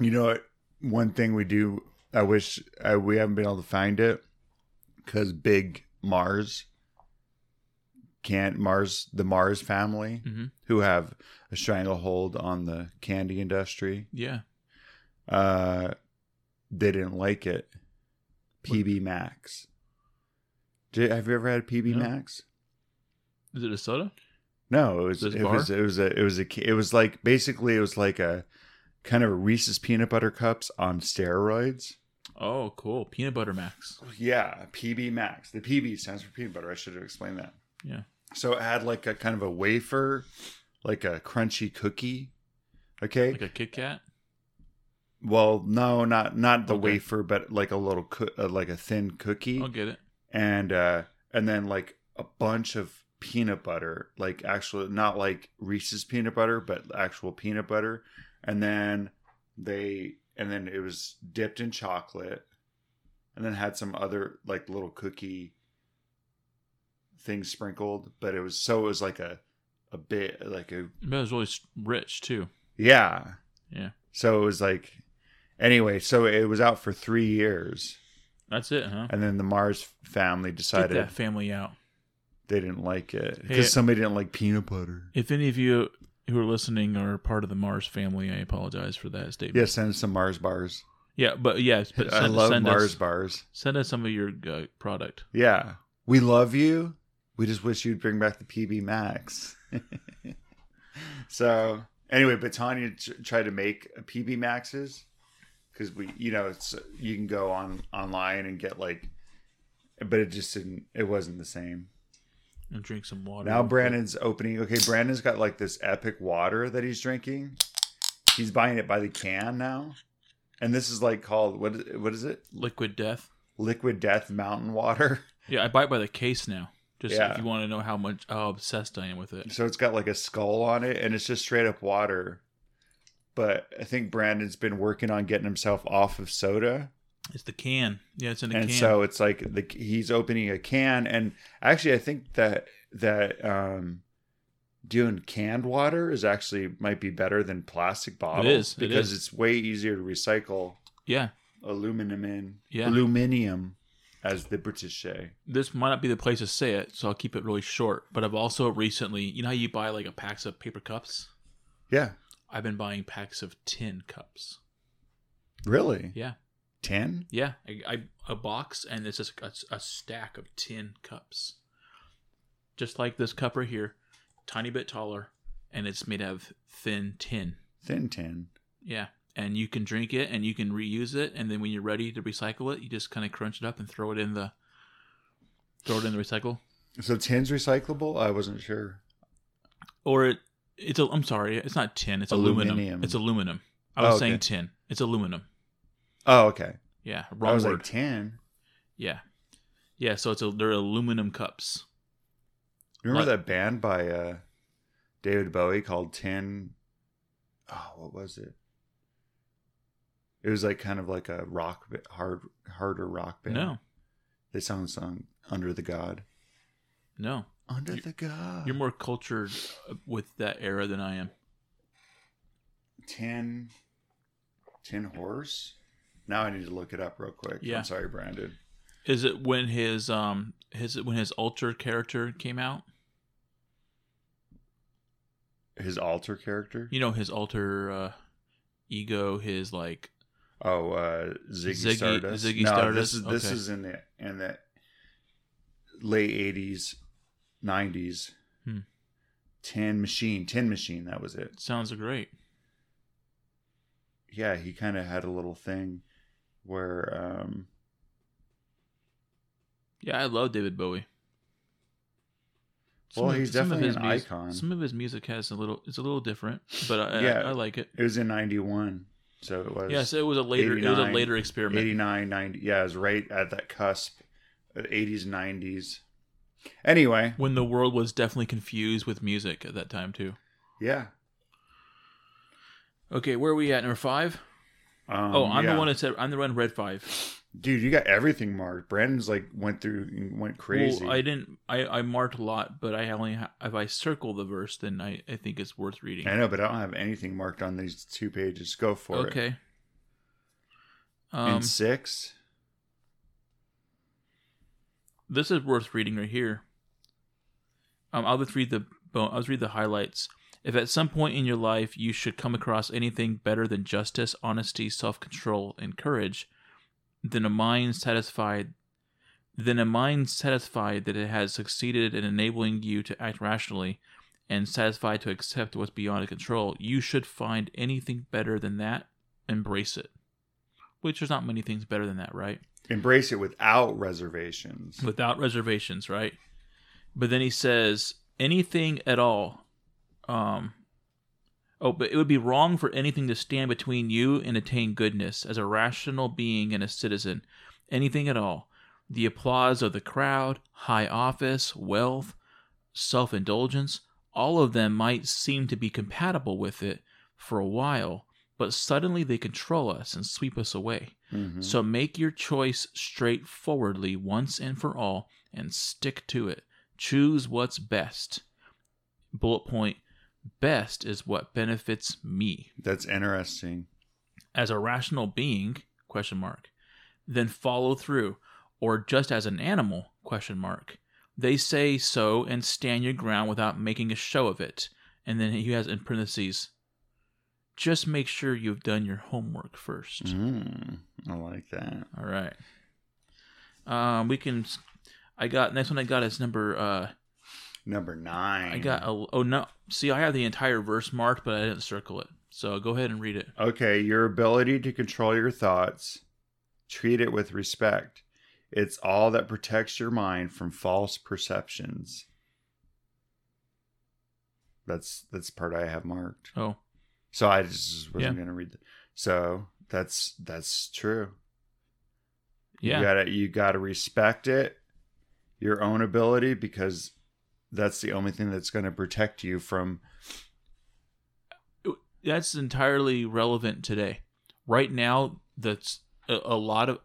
You know what? One thing we do, I wish uh, we haven't been able to find it because Big Mars can't Mars the Mars family hmm who have a stranglehold on the candy industry. Yeah. Uh, they didn't like it. PB Max. Did, have you ever had PB No. Max? Is it a soda? No, it was This it bar? was it was a it was a it was like basically it was like a kind of Reese's peanut butter cups on steroids. Oh, cool. Peanut butter max. Yeah, PB Max. The PB stands for peanut butter. I should have explained that. Yeah. So it had like a kind of a wafer, like a crunchy cookie. Okay. Like a Kit Kat. well, no, not not the Okay. wafer, but like a little coo- uh, like a thin cookie, I'll get it. And uh and then like a bunch of peanut butter, like actual not like Reese's peanut butter, but actual peanut butter, and then they and then it was dipped in chocolate, and then had some other like little cookie things sprinkled, but it was so it was like a a bit like a But it was really rich too. yeah Yeah. so it was like anyway so it was out for three years That's it, huh? and then the mars family Get decided that family out. they didn't like it Hey, because somebody didn't like peanut butter If any of you who are listening are part of the Mars family, I apologize for that statement. yeah send us some mars bars Yeah, but yes, but i send, love send mars us, bars Send us some of your uh, product. yeah we love you we just wish you'd bring back the pb max so anyway but tanya t- tried to make a pb maxes because we you know it's you can go on online and get like but it just didn't it wasn't the same And drink some water. Now. Brandon's opening. Okay, Brandon's got like this epic water that he's drinking. He's buying it by the can now, and this is like called what? is- What is it? Liquid Death. Liquid Death Mountain Water. Yeah, I buy it by the case now. Just Yeah. if you want to know how much how obsessed I am with it. So it's got like a skull on it, and it's just straight up water. But I think Brandon's been working on getting himself off of soda, It's the can. Yeah, it's in a and can. so it's like the he's opening a can. And actually, I think that that um, doing canned water is actually might be better than plastic bottles is, it because is. it's way easier to recycle yeah, aluminum in Yeah. aluminium, as the British say. this might not be the place to say it, so I'll keep it really short. But I've also recently, you know how you buy like a packs of paper cups? Yeah, I've been buying packs of tin cups. really. Yeah, Ten? yeah. I, I a box and it's just a, a stack of tin cups, just like this cup right here, tiny bit taller, and it's made of thin tin. Thin tin. Yeah. And you can drink it and you can reuse it and then when you're ready to recycle it, you just kind of crunch it up and throw it in the throw it in the recycle. So tin's recyclable? I wasn't sure. Or it it's a I'm sorry, it's not tin, it's aluminum. Aluminium. It's aluminum. I Oh, was okay. saying tin. It's aluminum. Oh, okay. Yeah, I wrong was word. like tin. yeah. Yeah, so it's a, they're aluminum cups. Remember Like- that band by uh, David Bowie called Tin? Oh, what was it? It was like kind of like a rock, hard, harder rock band. No. they sung the song "Under the God." No. Under You- the God. You're more cultured uh, with that era than I am. Tin, Tin Horse. Now I need to look it up real quick. Yeah. I'm sorry, Brandon. Is it when his um his when his alter character came out? His alter character. You know his alter uh ego, his like Oh, uh, Ziggy, Ziggy- Stardust. Ziggy no, Stardust? This is this Okay. is in the in the late eighties, nineties. Hmm. Tin Machine, Tin Machine. That was it. sounds great. Yeah, he kind of had a little thing where um Yeah, I love David Bowie. Well, of- he's some of definitely his an mus- icon. Some of his music has a little. It's a little different, but I, Yeah. I, I like it. It was in '91, so it was. Yes, it was a later. It was a later experiment. 89, 90. Yeah, it was right at that cusp, of 80s, 90s. Anyway, when the world was definitely confused with music at that time too. yeah. Okay, where are we at? Number five. Um, oh, I'm yeah. the one that said I'm the one red five. Dude, you got everything marked. Brandon's like went through, and went crazy. Well, I didn't. I, I marked a lot, but I only ha- if I circle the verse, then I, I think it's worth reading. I know, but I don't have anything marked on these two pages. Go for it. okay. In Um, six. This is worth reading right here. Um, I'll just read the I'll just read the highlights. If at some point in your life you should come across anything better than justice, honesty, self-control, and courage, then a mind satisfied then a mind satisfied that it has succeeded in enabling you to act rationally and satisfied to accept what's beyond control, you should find anything better than that, embrace it. Which there's not many things better than that, right? Embrace it without reservations. without reservations, right? But then he says anything at all. Um, oh, but it would be wrong for anything to stand between you and attain goodness as a rational being and a citizen. Anything at all. The applause of the crowd, high office, wealth, self indulgence, all of them might seem to be compatible with it for a while, but suddenly they control us and sweep us away. Mhm. So make your choice straightforwardly once and for all and stick to it. Choose what's best. Bullet point best is what benefits me That's interesting. as a rational being question mark then follow through or just as an animal question mark they say so and stand your ground without making a show of it and then he has in parentheses just make sure you've done your homework first Mm, I like that. all right. Um, we can. I got next one. I got is number. Uh, Number nine. I got. A, oh no! See, I have the entire verse marked, but I didn't circle it. So go ahead and read it. Okay, your ability to control your thoughts, treat it with respect. It's all that protects your mind from false perceptions. That's that's part I have marked. Oh, So I just wasn't Yeah. gonna read. The, so that's that's true. yeah. You gotta you gotta respect it, your own ability, because that's the only thing that's gonna protect you from. That's entirely relevant today. Right now, that's a, a lot of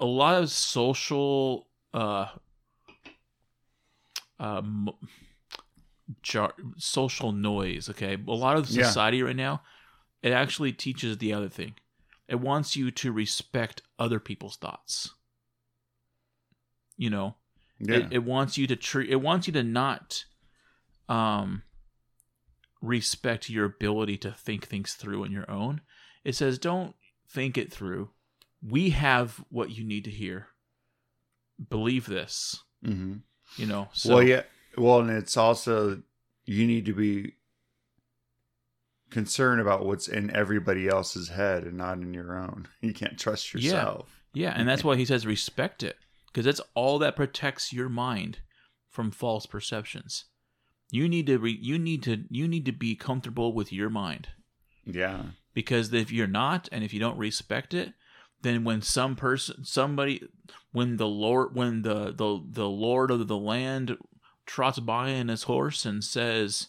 a lot of social uh um jar, social noise okay? A lot of Yeah. society right now it actually teaches the other thing. It wants you to respect other people's thoughts. You know? Yeah. it, it wants you to treat it wants you to not um respect your ability to think things through on your own. It says don't think it through. We have what you need to hear. Believe this. Hmm you know? So well, yeah. Well, and it's also you need to be concerned about what's in everybody else's head and not in your own. You can't trust Yeah. yourself. yeah and that's why he says respect it because that's all that protects your mind from false perceptions you need to re- you need to you need to be comfortable with your mind Yeah. because if you're not and if you don't respect it then when some person somebody when the lord when the the, the lord of the land trots by on his horse and says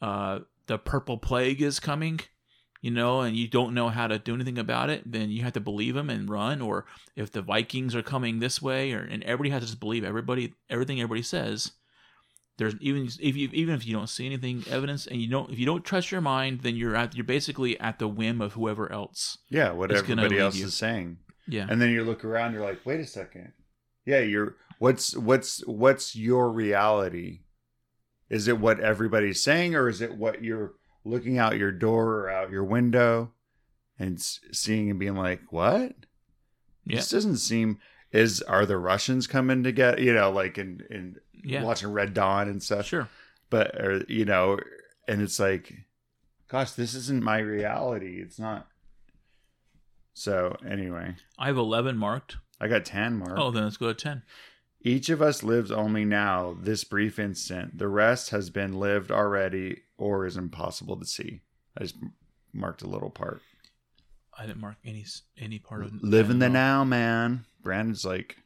uh the purple plague is coming you know and you don't know how to do anything about it then you have to believe him and run or if the vikings are coming this way or and everybody has to just believe everybody everything everybody says there's even if you even if you don't see anything evidence and you don't if you don't trust your mind then you're at you're basically at the whim of whoever else Yeah. What everybody else you. is saying. yeah And then you look around, you're like, wait a second. Yeah, you're what's what's what's your reality? Is it what everybody's saying, or is it what you're looking out your door or out your window and seeing and being like, what? Yeah. This doesn't seem. Is are the Russians coming to get You know, like and in yeah watching Red Dawn and stuff. sure But or, you know, and it's like, gosh, this isn't my reality. It's not. So anyway, i have 11 marked I got ten mark. oh then let's go to 10 Each of us lives only now, this brief instant. The rest has been lived already or is impossible to see. I just marked a little part. I didn't mark any any part of Live in the that at all. now, man. Brandon's like,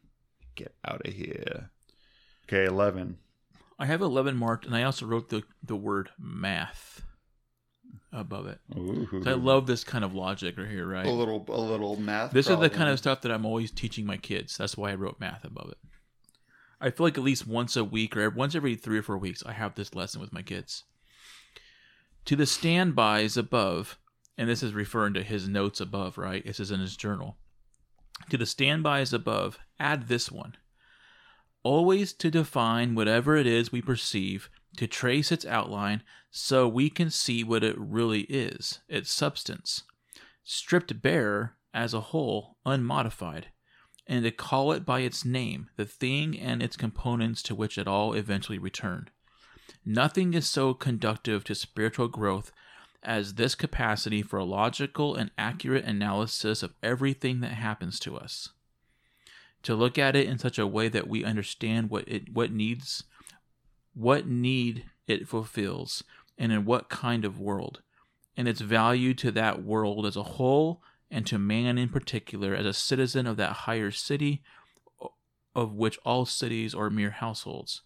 get out of here. Okay, 11. I have eleven marked, and I also wrote the the word math above it. Ooh. 'Cause I love this kind of logic right here, right? a little, a little math. This is the kind of stuff that I'm always teaching my kids. That's why I wrote math above it. I feel like at least once a week or once every three or four weeks, I have this lesson with my kids. To the standbys above, and this is referring to his notes above, right? This is in his journal. To the standbys above, add this one. Always to define whatever it is we perceive, to trace its outline so we can see what it really is, its substance stripped bare as a whole, unmodified, and to call it by its name, the thing and its components to which it all eventually return. Nothing is so conductive to spiritual growth as this capacity for a logical and accurate analysis of everything that happens to us. To look at it in such a way that we understand what it what needs what need it fulfills and in what kind of world and its value to that world as a whole and to man in particular as a citizen of that higher city of which all cities are mere households.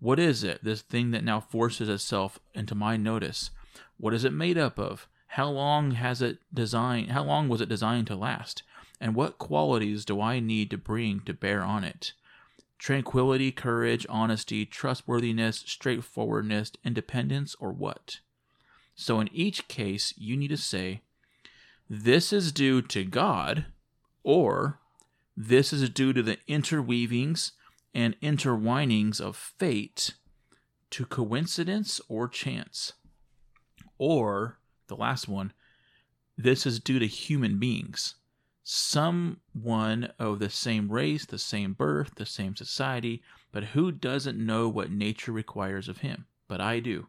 What is it, this thing that now forces itself into my notice? What is it made up of? How long has it designed how long was it designed to last? And what qualities do I need to bring to bear on it? Tranquility, courage, honesty, trustworthiness, straightforwardness, independence, or what? So in each case, you need to say, this is due to God, or this is due to the interweavings and interwinings of fate, to coincidence or chance. Or, the last one, this is due to human beings, someone of the same race, the same birth, the same society, but who doesn't know what nature requires of him? But I do.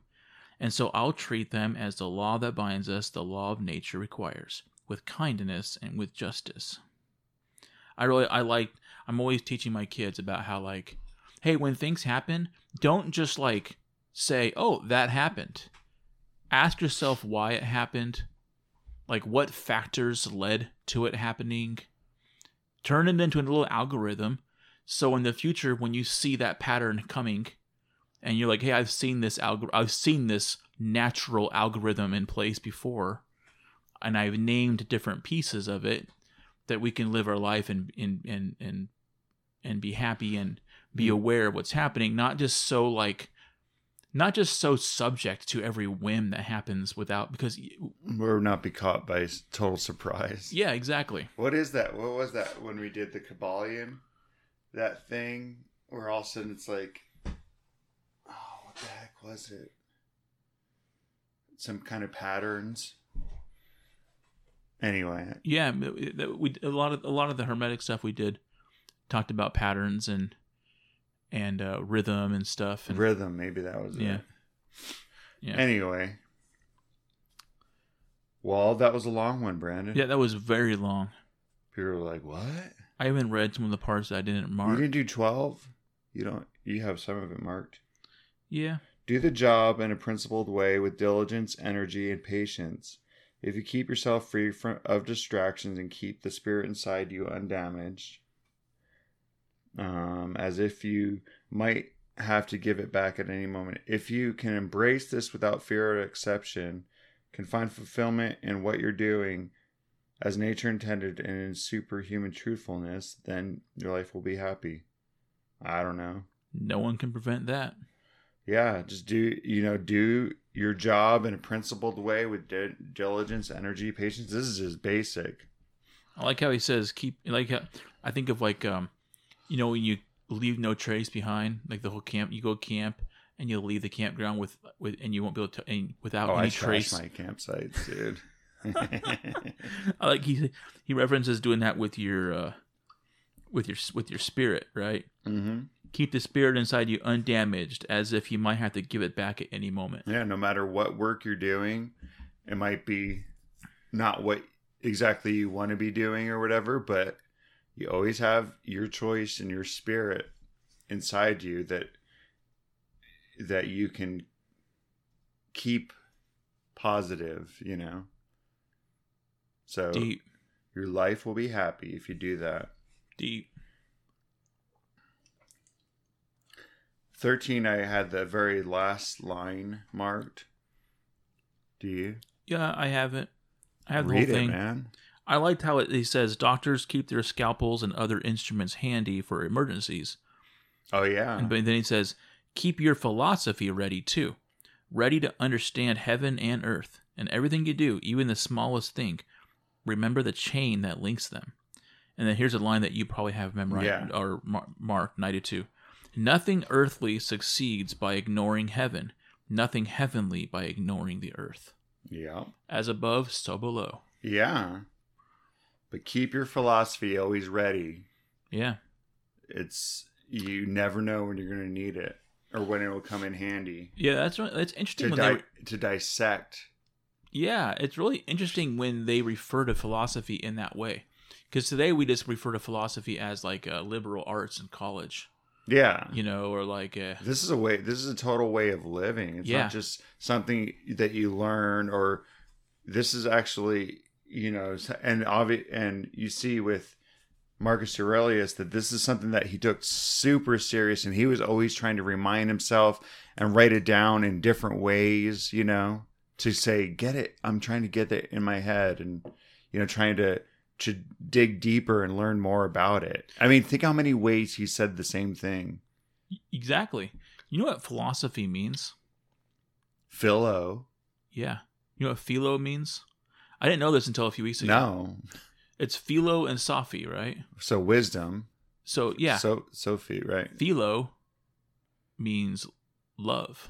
And so I'll treat them as the law that binds us, the law of nature requires, with kindness and with justice. I really, I like, I'm always teaching my kids about how, like, hey, when things happen, don't just like say, oh, that happened. Ask yourself why it happened, like what factors led to it happening. Turn it into a little algorithm. So in the future, when you see that pattern coming, and you're like, "Hey, I've seen this algor- I've seen this natural algorithm in place before, and I've named different pieces of it that we can live our life and and and and, and be happy and be hmm. aware of what's happening, not just so like not just so subject to every whim that happens without because we're not be caught by total surprise. yeah, exactly. What is that? What was that when we did the Kybalion? That thing where all of a sudden it's like, what the heck was it? Some kind of patterns. Anyway, Yeah, we a lot of a lot of the hermetic stuff we did talked about patterns and and uh, rhythm and stuff. And, rhythm, maybe that was Yeah. it. Yeah. Anyway. Well, that was a long one, Brandon. yeah, that was very long. People were like, what? I even read some of the parts that I didn't mark. You didn't do 12? You don't, you have some of it marked. Yeah, Do the job in a principled way with diligence, energy, and patience. If you keep yourself free from, of distractions and keep the spirit inside you undamaged, um, as if you might have to give it back at any moment. If you can embrace this without fear or exception, can find fulfillment in what you're doing as nature intended and in superhuman truthfulness, then your life will be happy. I don't know no one can prevent that. Yeah just do you know do your job in a principled way with di- diligence energy patience this is just basic I like how he says keep like how, I think of like um you know when you leave no trace behind like the whole camp you go camp and you'll leave the campground with with and you won't be able to and without oh any i trace. my campsites dude I like he he references doing that with your uh with your with your spirit, right? hmm Keep the spirit inside you undamaged, as if you might have to give it back at any moment. yeah no matter what work you're doing it might be not what exactly you want to be doing or whatever but you always have your choice and your spirit inside you that that you can keep positive, you know. So Deep, your life will be happy if you do that. deep. 13 I had the very last line marked. Do you? Yeah, I have it. I have the Read whole thing. it, man. I liked how it, he says doctors keep their scalpels and other instruments handy for emergencies. Oh yeah. And but then he says, keep your philosophy ready too, ready to understand heaven and earth and everything you do, even the smallest thing. Remember the chain that links them. And then here's a line that you probably have memorized Yeah. or mar- marked 92. Nothing earthly succeeds by ignoring heaven, nothing heavenly by ignoring the earth. yeah. As above, so below. Yeah. But keep your philosophy always ready. Yeah. It's you never know when you're going to need it or when it will come in handy Yeah, that's. That's to interesting when they di- to dissect. Yeah, it's really interesting when they refer to philosophy in that way. Because today we just refer to philosophy as like uh, liberal arts in college, Yeah. you know, or like uh, This is a way this is a total way of living. It's Yeah. not just something that you learn or this is actually, you know, and obvi- and you see with Marcus Aurelius that this is something that he took super serious and he was always trying to remind himself and write it down in different ways, you know, to say, get it. I'm trying to get it in my head and, you know, trying to, to dig deeper and learn more about it. I mean, think how many ways he said the same thing. exactly. You know what philosophy means? Philo. Yeah. You know what philo means? I didn't know this until a few weeks ago. No. It's philo and sophy, right? So wisdom. So yeah, So Sophie, right? philo means love,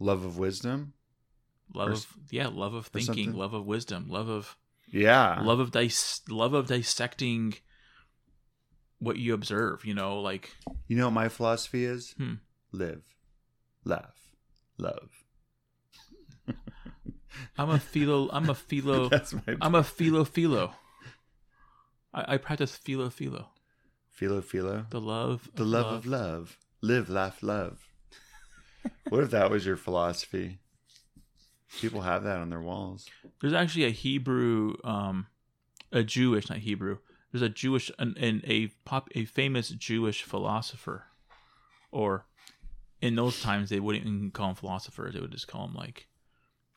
Love of wisdom. love Or of yeah, love of thinking, love of wisdom, love of Yeah. love of dis- love of dissecting what you observe you know like You know what my philosophy is? Hmm. Live, laugh, love. i'm a philo i'm a philo i'm a philo philo I, I practice philo philo philo philo. the love The love, of love. Live, laugh, love. what if that was your philosophy? People have that on their walls. there's actually a hebrew um a jewish not hebrew there's a jewish and an a pop a famous jewish philosopher or in those times they wouldn't even call him philosophers they would just call him like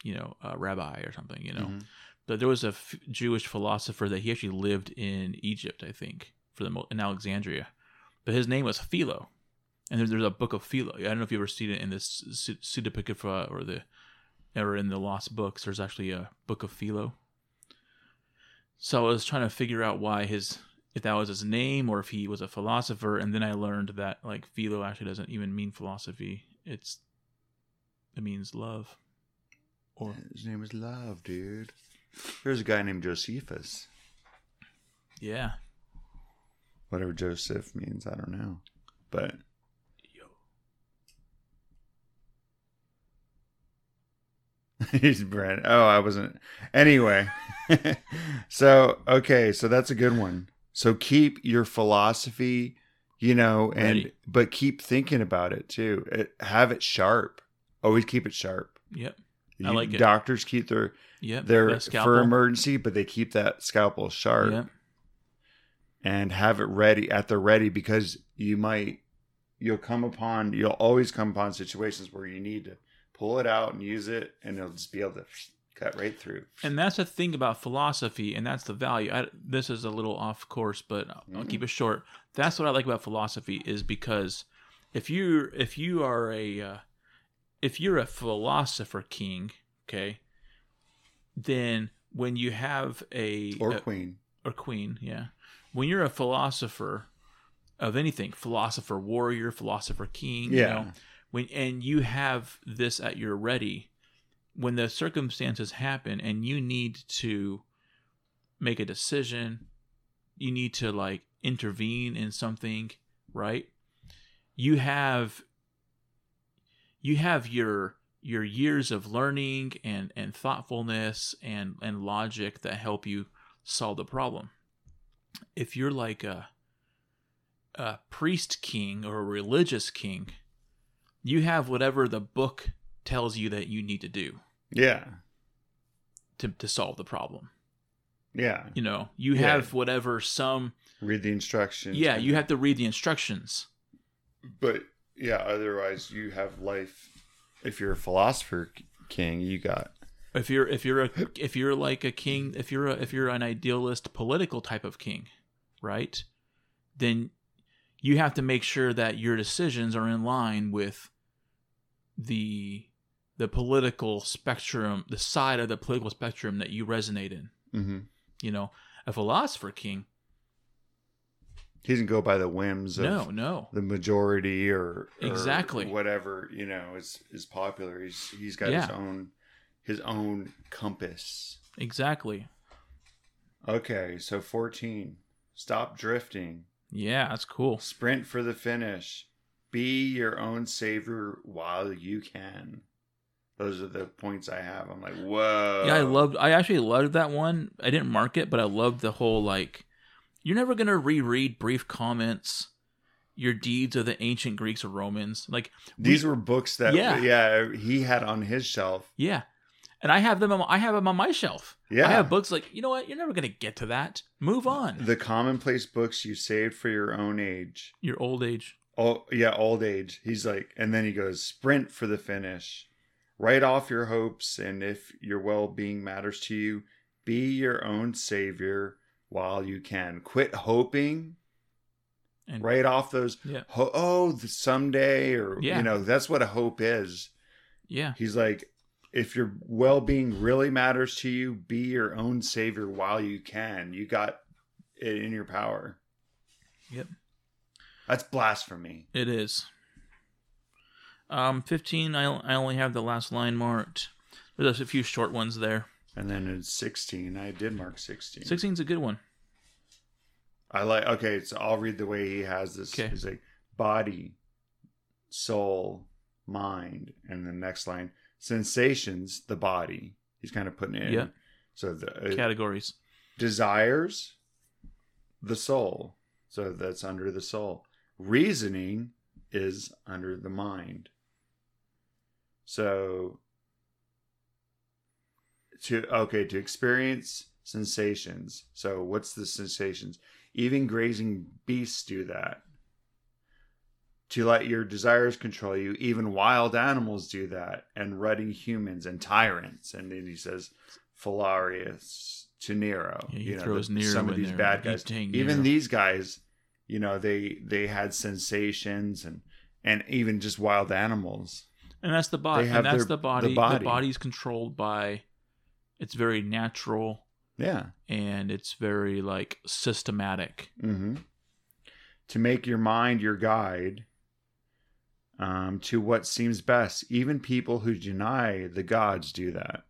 you know a rabbi or something you know Mhm. But there was a f- Jewish philosopher that he actually lived in Egypt, I think, for the mo- in Alexandria. But his name was Philo, and there's, there's a book of Philo. I don't know if you ever seen it in this Pseu- Pseudepigrapha or the or in the Lost Books. There's actually a book of Philo. So I was trying to figure out why his if that was his name or if he was a philosopher, and then I learned that like Philo actually doesn't even mean philosophy. It's it means love. Or His name is Love, dude. There's a guy named Josephus. yeah, Whatever Joseph means, I don't know. But he's Brent. Oh, I wasn't. Anyway, so okay, so that's a good one. So keep your philosophy, you know, and Ready. but keep thinking about it too. It, have it sharp. Always keep it sharp. yep. I like it. Doctors keep their Yep. their for emergency, but they keep that scalpel sharp Yep. and have it ready at the ready because you might you'll come upon you'll always come upon situations where you need to pull it out and use it and it'll just be able to cut right through. And that's the thing about philosophy, and that's the value. I, this is a little off course, but I'll, I'll Mhm. keep it short. That's what I like about philosophy is because if you if you are a uh, if you're a philosopher king, okay, then when you have a or a- queen. or queen, yeah. When you're a philosopher of anything, philosopher warrior, philosopher king, you Yeah. know, when and you have this at your ready, when the circumstances happen and you need to make a decision, you need to like intervene in something, right? You have you have your your years of learning and and thoughtfulness and and logic that help you solve the problem. If you're like a a priest king or a religious king, you have whatever the book tells you that you need to do Yeah. to, to solve the problem. Yeah. You know, you Yeah. have whatever some Read the instructions. yeah, you have to read the instructions. But yeah, otherwise you have life. If you're a philosopher king, you got If you're if you're a if you're like a king, if you're a, if you're an idealist political type of king, right? Then you have to make sure that your decisions are in line with the the political spectrum, the side of the political spectrum that you resonate in. mm-hmm. You know, a philosopher king, he doesn't go by the whims of no, no, the majority or, or Exactly. whatever you know is is popular. He's he's got his own his own compass. exactly. Okay, so fourteen. Stop drifting. Yeah, that's cool. Sprint for the finish. Be your own savior while you can. Those are the points I have. I'm like, whoa. Yeah, I loved. I actually loved that one. I didn't mark it, but I loved the whole like. You're never gonna reread brief comments, your deeds of the ancient Greeks or Romans. Like These we- were books that Yeah. yeah. he had on his shelf. yeah, and I have them. On, I have them on my shelf. Yeah. I have books like you know what? You're never gonna get to that. Move on. The commonplace books you saved for your own age. your old age. Oh yeah, old age. He's like, and then he goes, sprint for the finish. Write off your hopes, and if your well-being matters to you, be your own savior while you can. Quit hoping. And Write off those. Yeah. Ho- oh, the someday, or Yeah. you know, that's what a hope is. yeah, He's like, if your well-being really matters to you, be your own savior while you can. You got it in your power. Yep. That's blasphemy. it is. Um, fifteen. I I only have the last line marked. There's a few short ones there. And then in 16, I did mark 16. 16's a good one. I like, okay, so I'll read the way he has this. Okay. He's like, body, soul, mind. And the next line, sensations, the body. He's kind of putting it in. Yeah. So the uh, Categories. desires, the soul. So that's under the soul. Reasoning is under the mind. So to okay, to experience sensations. So what's the sensations? Even grazing beasts do that. To let your desires control you, even wild animals do that, and rutting humans and tyrants. And then he says, Phalaris to Nero. Yeah, he you know, throws the- Nero some of these there. bad guys. Even Nero. these guys, you know, they they had sensations and and even just wild animals. And that's the body. And that's their- the body. the The, body. body's controlled by. It's very natural Yeah. and it's very like systematic. hmm To make your mind your guide um, to what seems best. Even people who deny the gods do that.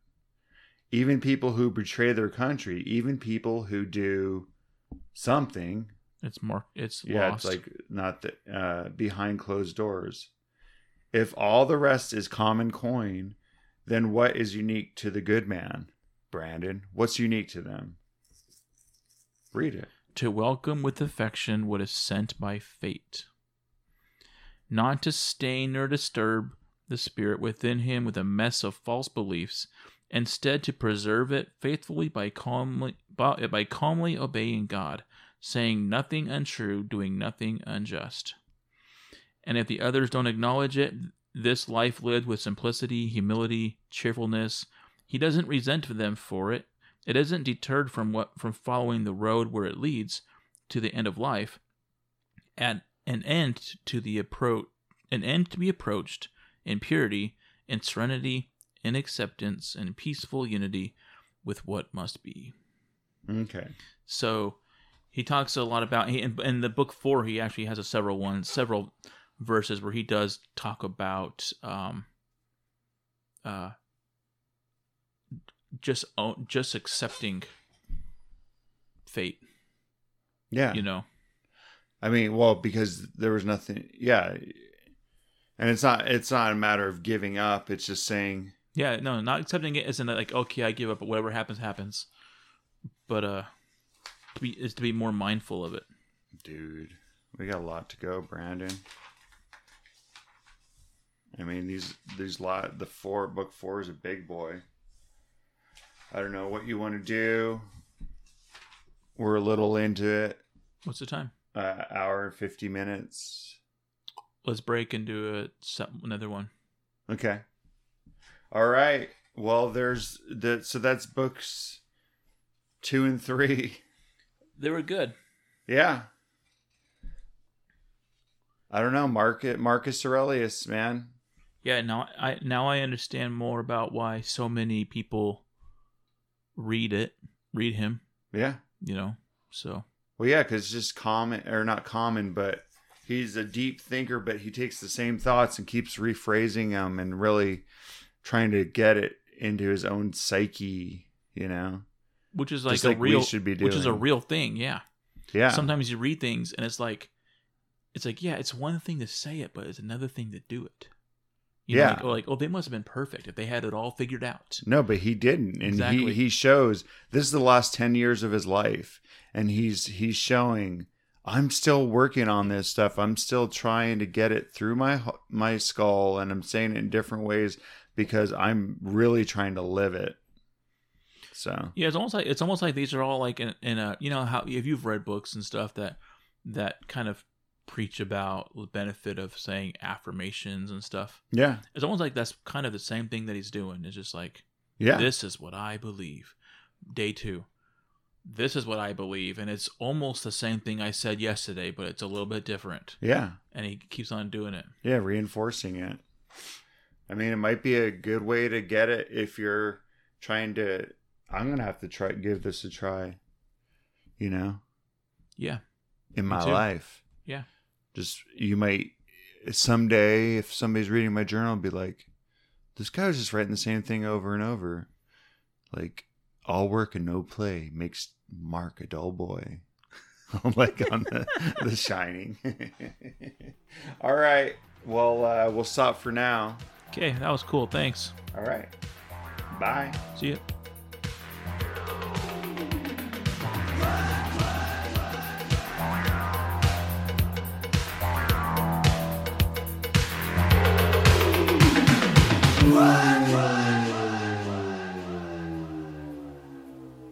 Even people who betray their country. Even people who do something. It's more. It's Yeah, lost. it's like not the, uh, behind closed doors. If all the rest is common coin, then what is unique to the good man, Brandon? What's unique to them? Read it. to welcome with affection what is sent by fate, not to stain or disturb the spirit within him with a mess of false beliefs, instead to preserve it faithfully by calmly by, by calmly obeying God, saying nothing untrue, doing nothing unjust. And if the others don't acknowledge it, this life lived with simplicity, humility, cheerfulness, he doesn't resent them for it. It isn't deterred from what from following the road where it leads to the end of life, at an end to the approach, an end to be approached in purity, in serenity, in acceptance, and peaceful unity with what must be. Okay. So he talks a lot about he, in, in the book four. He actually has a several ones, several verses where he does talk about um, uh, just just accepting fate. Yeah. You know, I mean, well, because there was nothing. Yeah. And it's not. It's not a matter of giving up. It's just saying. yeah, no, not accepting it isn't like okay, I give up, but whatever happens, happens. But uh, to be is to be more mindful of it. Dude. We got a lot to go, Brandon. I mean, these these lot the four book four is a big boy. I don't know what you want to do. We're a little into it. What's the time? Uh, hour and fifty minutes. Let's break and do a another one. Okay. All right. Well, there's the so that's books two and three. They were good. Yeah. I don't know, Market Marcus Aurelius, man. Yeah, now I now I understand more about why so many people read it, read him. Yeah. You know, so Well, yeah, because it's just common or not common, but he's a deep thinker. But he takes the same thoughts and keeps rephrasing them and really trying to get it into his own psyche. You know, which is like Just a like we real, should be which is a doing. real thing. Yeah. yeah, Sometimes you read things and it's like, it's like yeah, it's one thing to say it, but it's another thing to do it. You know, Yeah. like, oh, like oh, they must have been perfect if they had it all figured out. No, but he didn't, and Exactly. he he shows this is the last ten years of his life, and he's he's showing I'm still working on this stuff. I'm still trying to get it through my my skull, and I'm saying it in different ways because I'm really trying to live it. So Yeah, it's almost like it's almost like these are all like in, in a you know how if you've read books and stuff that that kind of preach about the benefit of saying affirmations and stuff. yeah, It's almost like that's kind of the same thing that he's doing. It's just like yeah, this is what I believe. Day two. This is what I believe, and it's almost the same thing I said yesterday, but it's a little bit different. yeah, And he keeps on doing it. yeah, reinforcing it. I mean, it might be a good way to get it if you're trying to. I'm gonna have to try give this a try. You know. Yeah, in my life. Yeah. Just you might someday if somebody's reading my journal be like, this guy was just writing the same thing over and over. Like all work and no play makes Mark a dull boy. like on the the shining. all right. Well uh we'll stop for now. okay, that was cool. Thanks. All right. Bye. See you.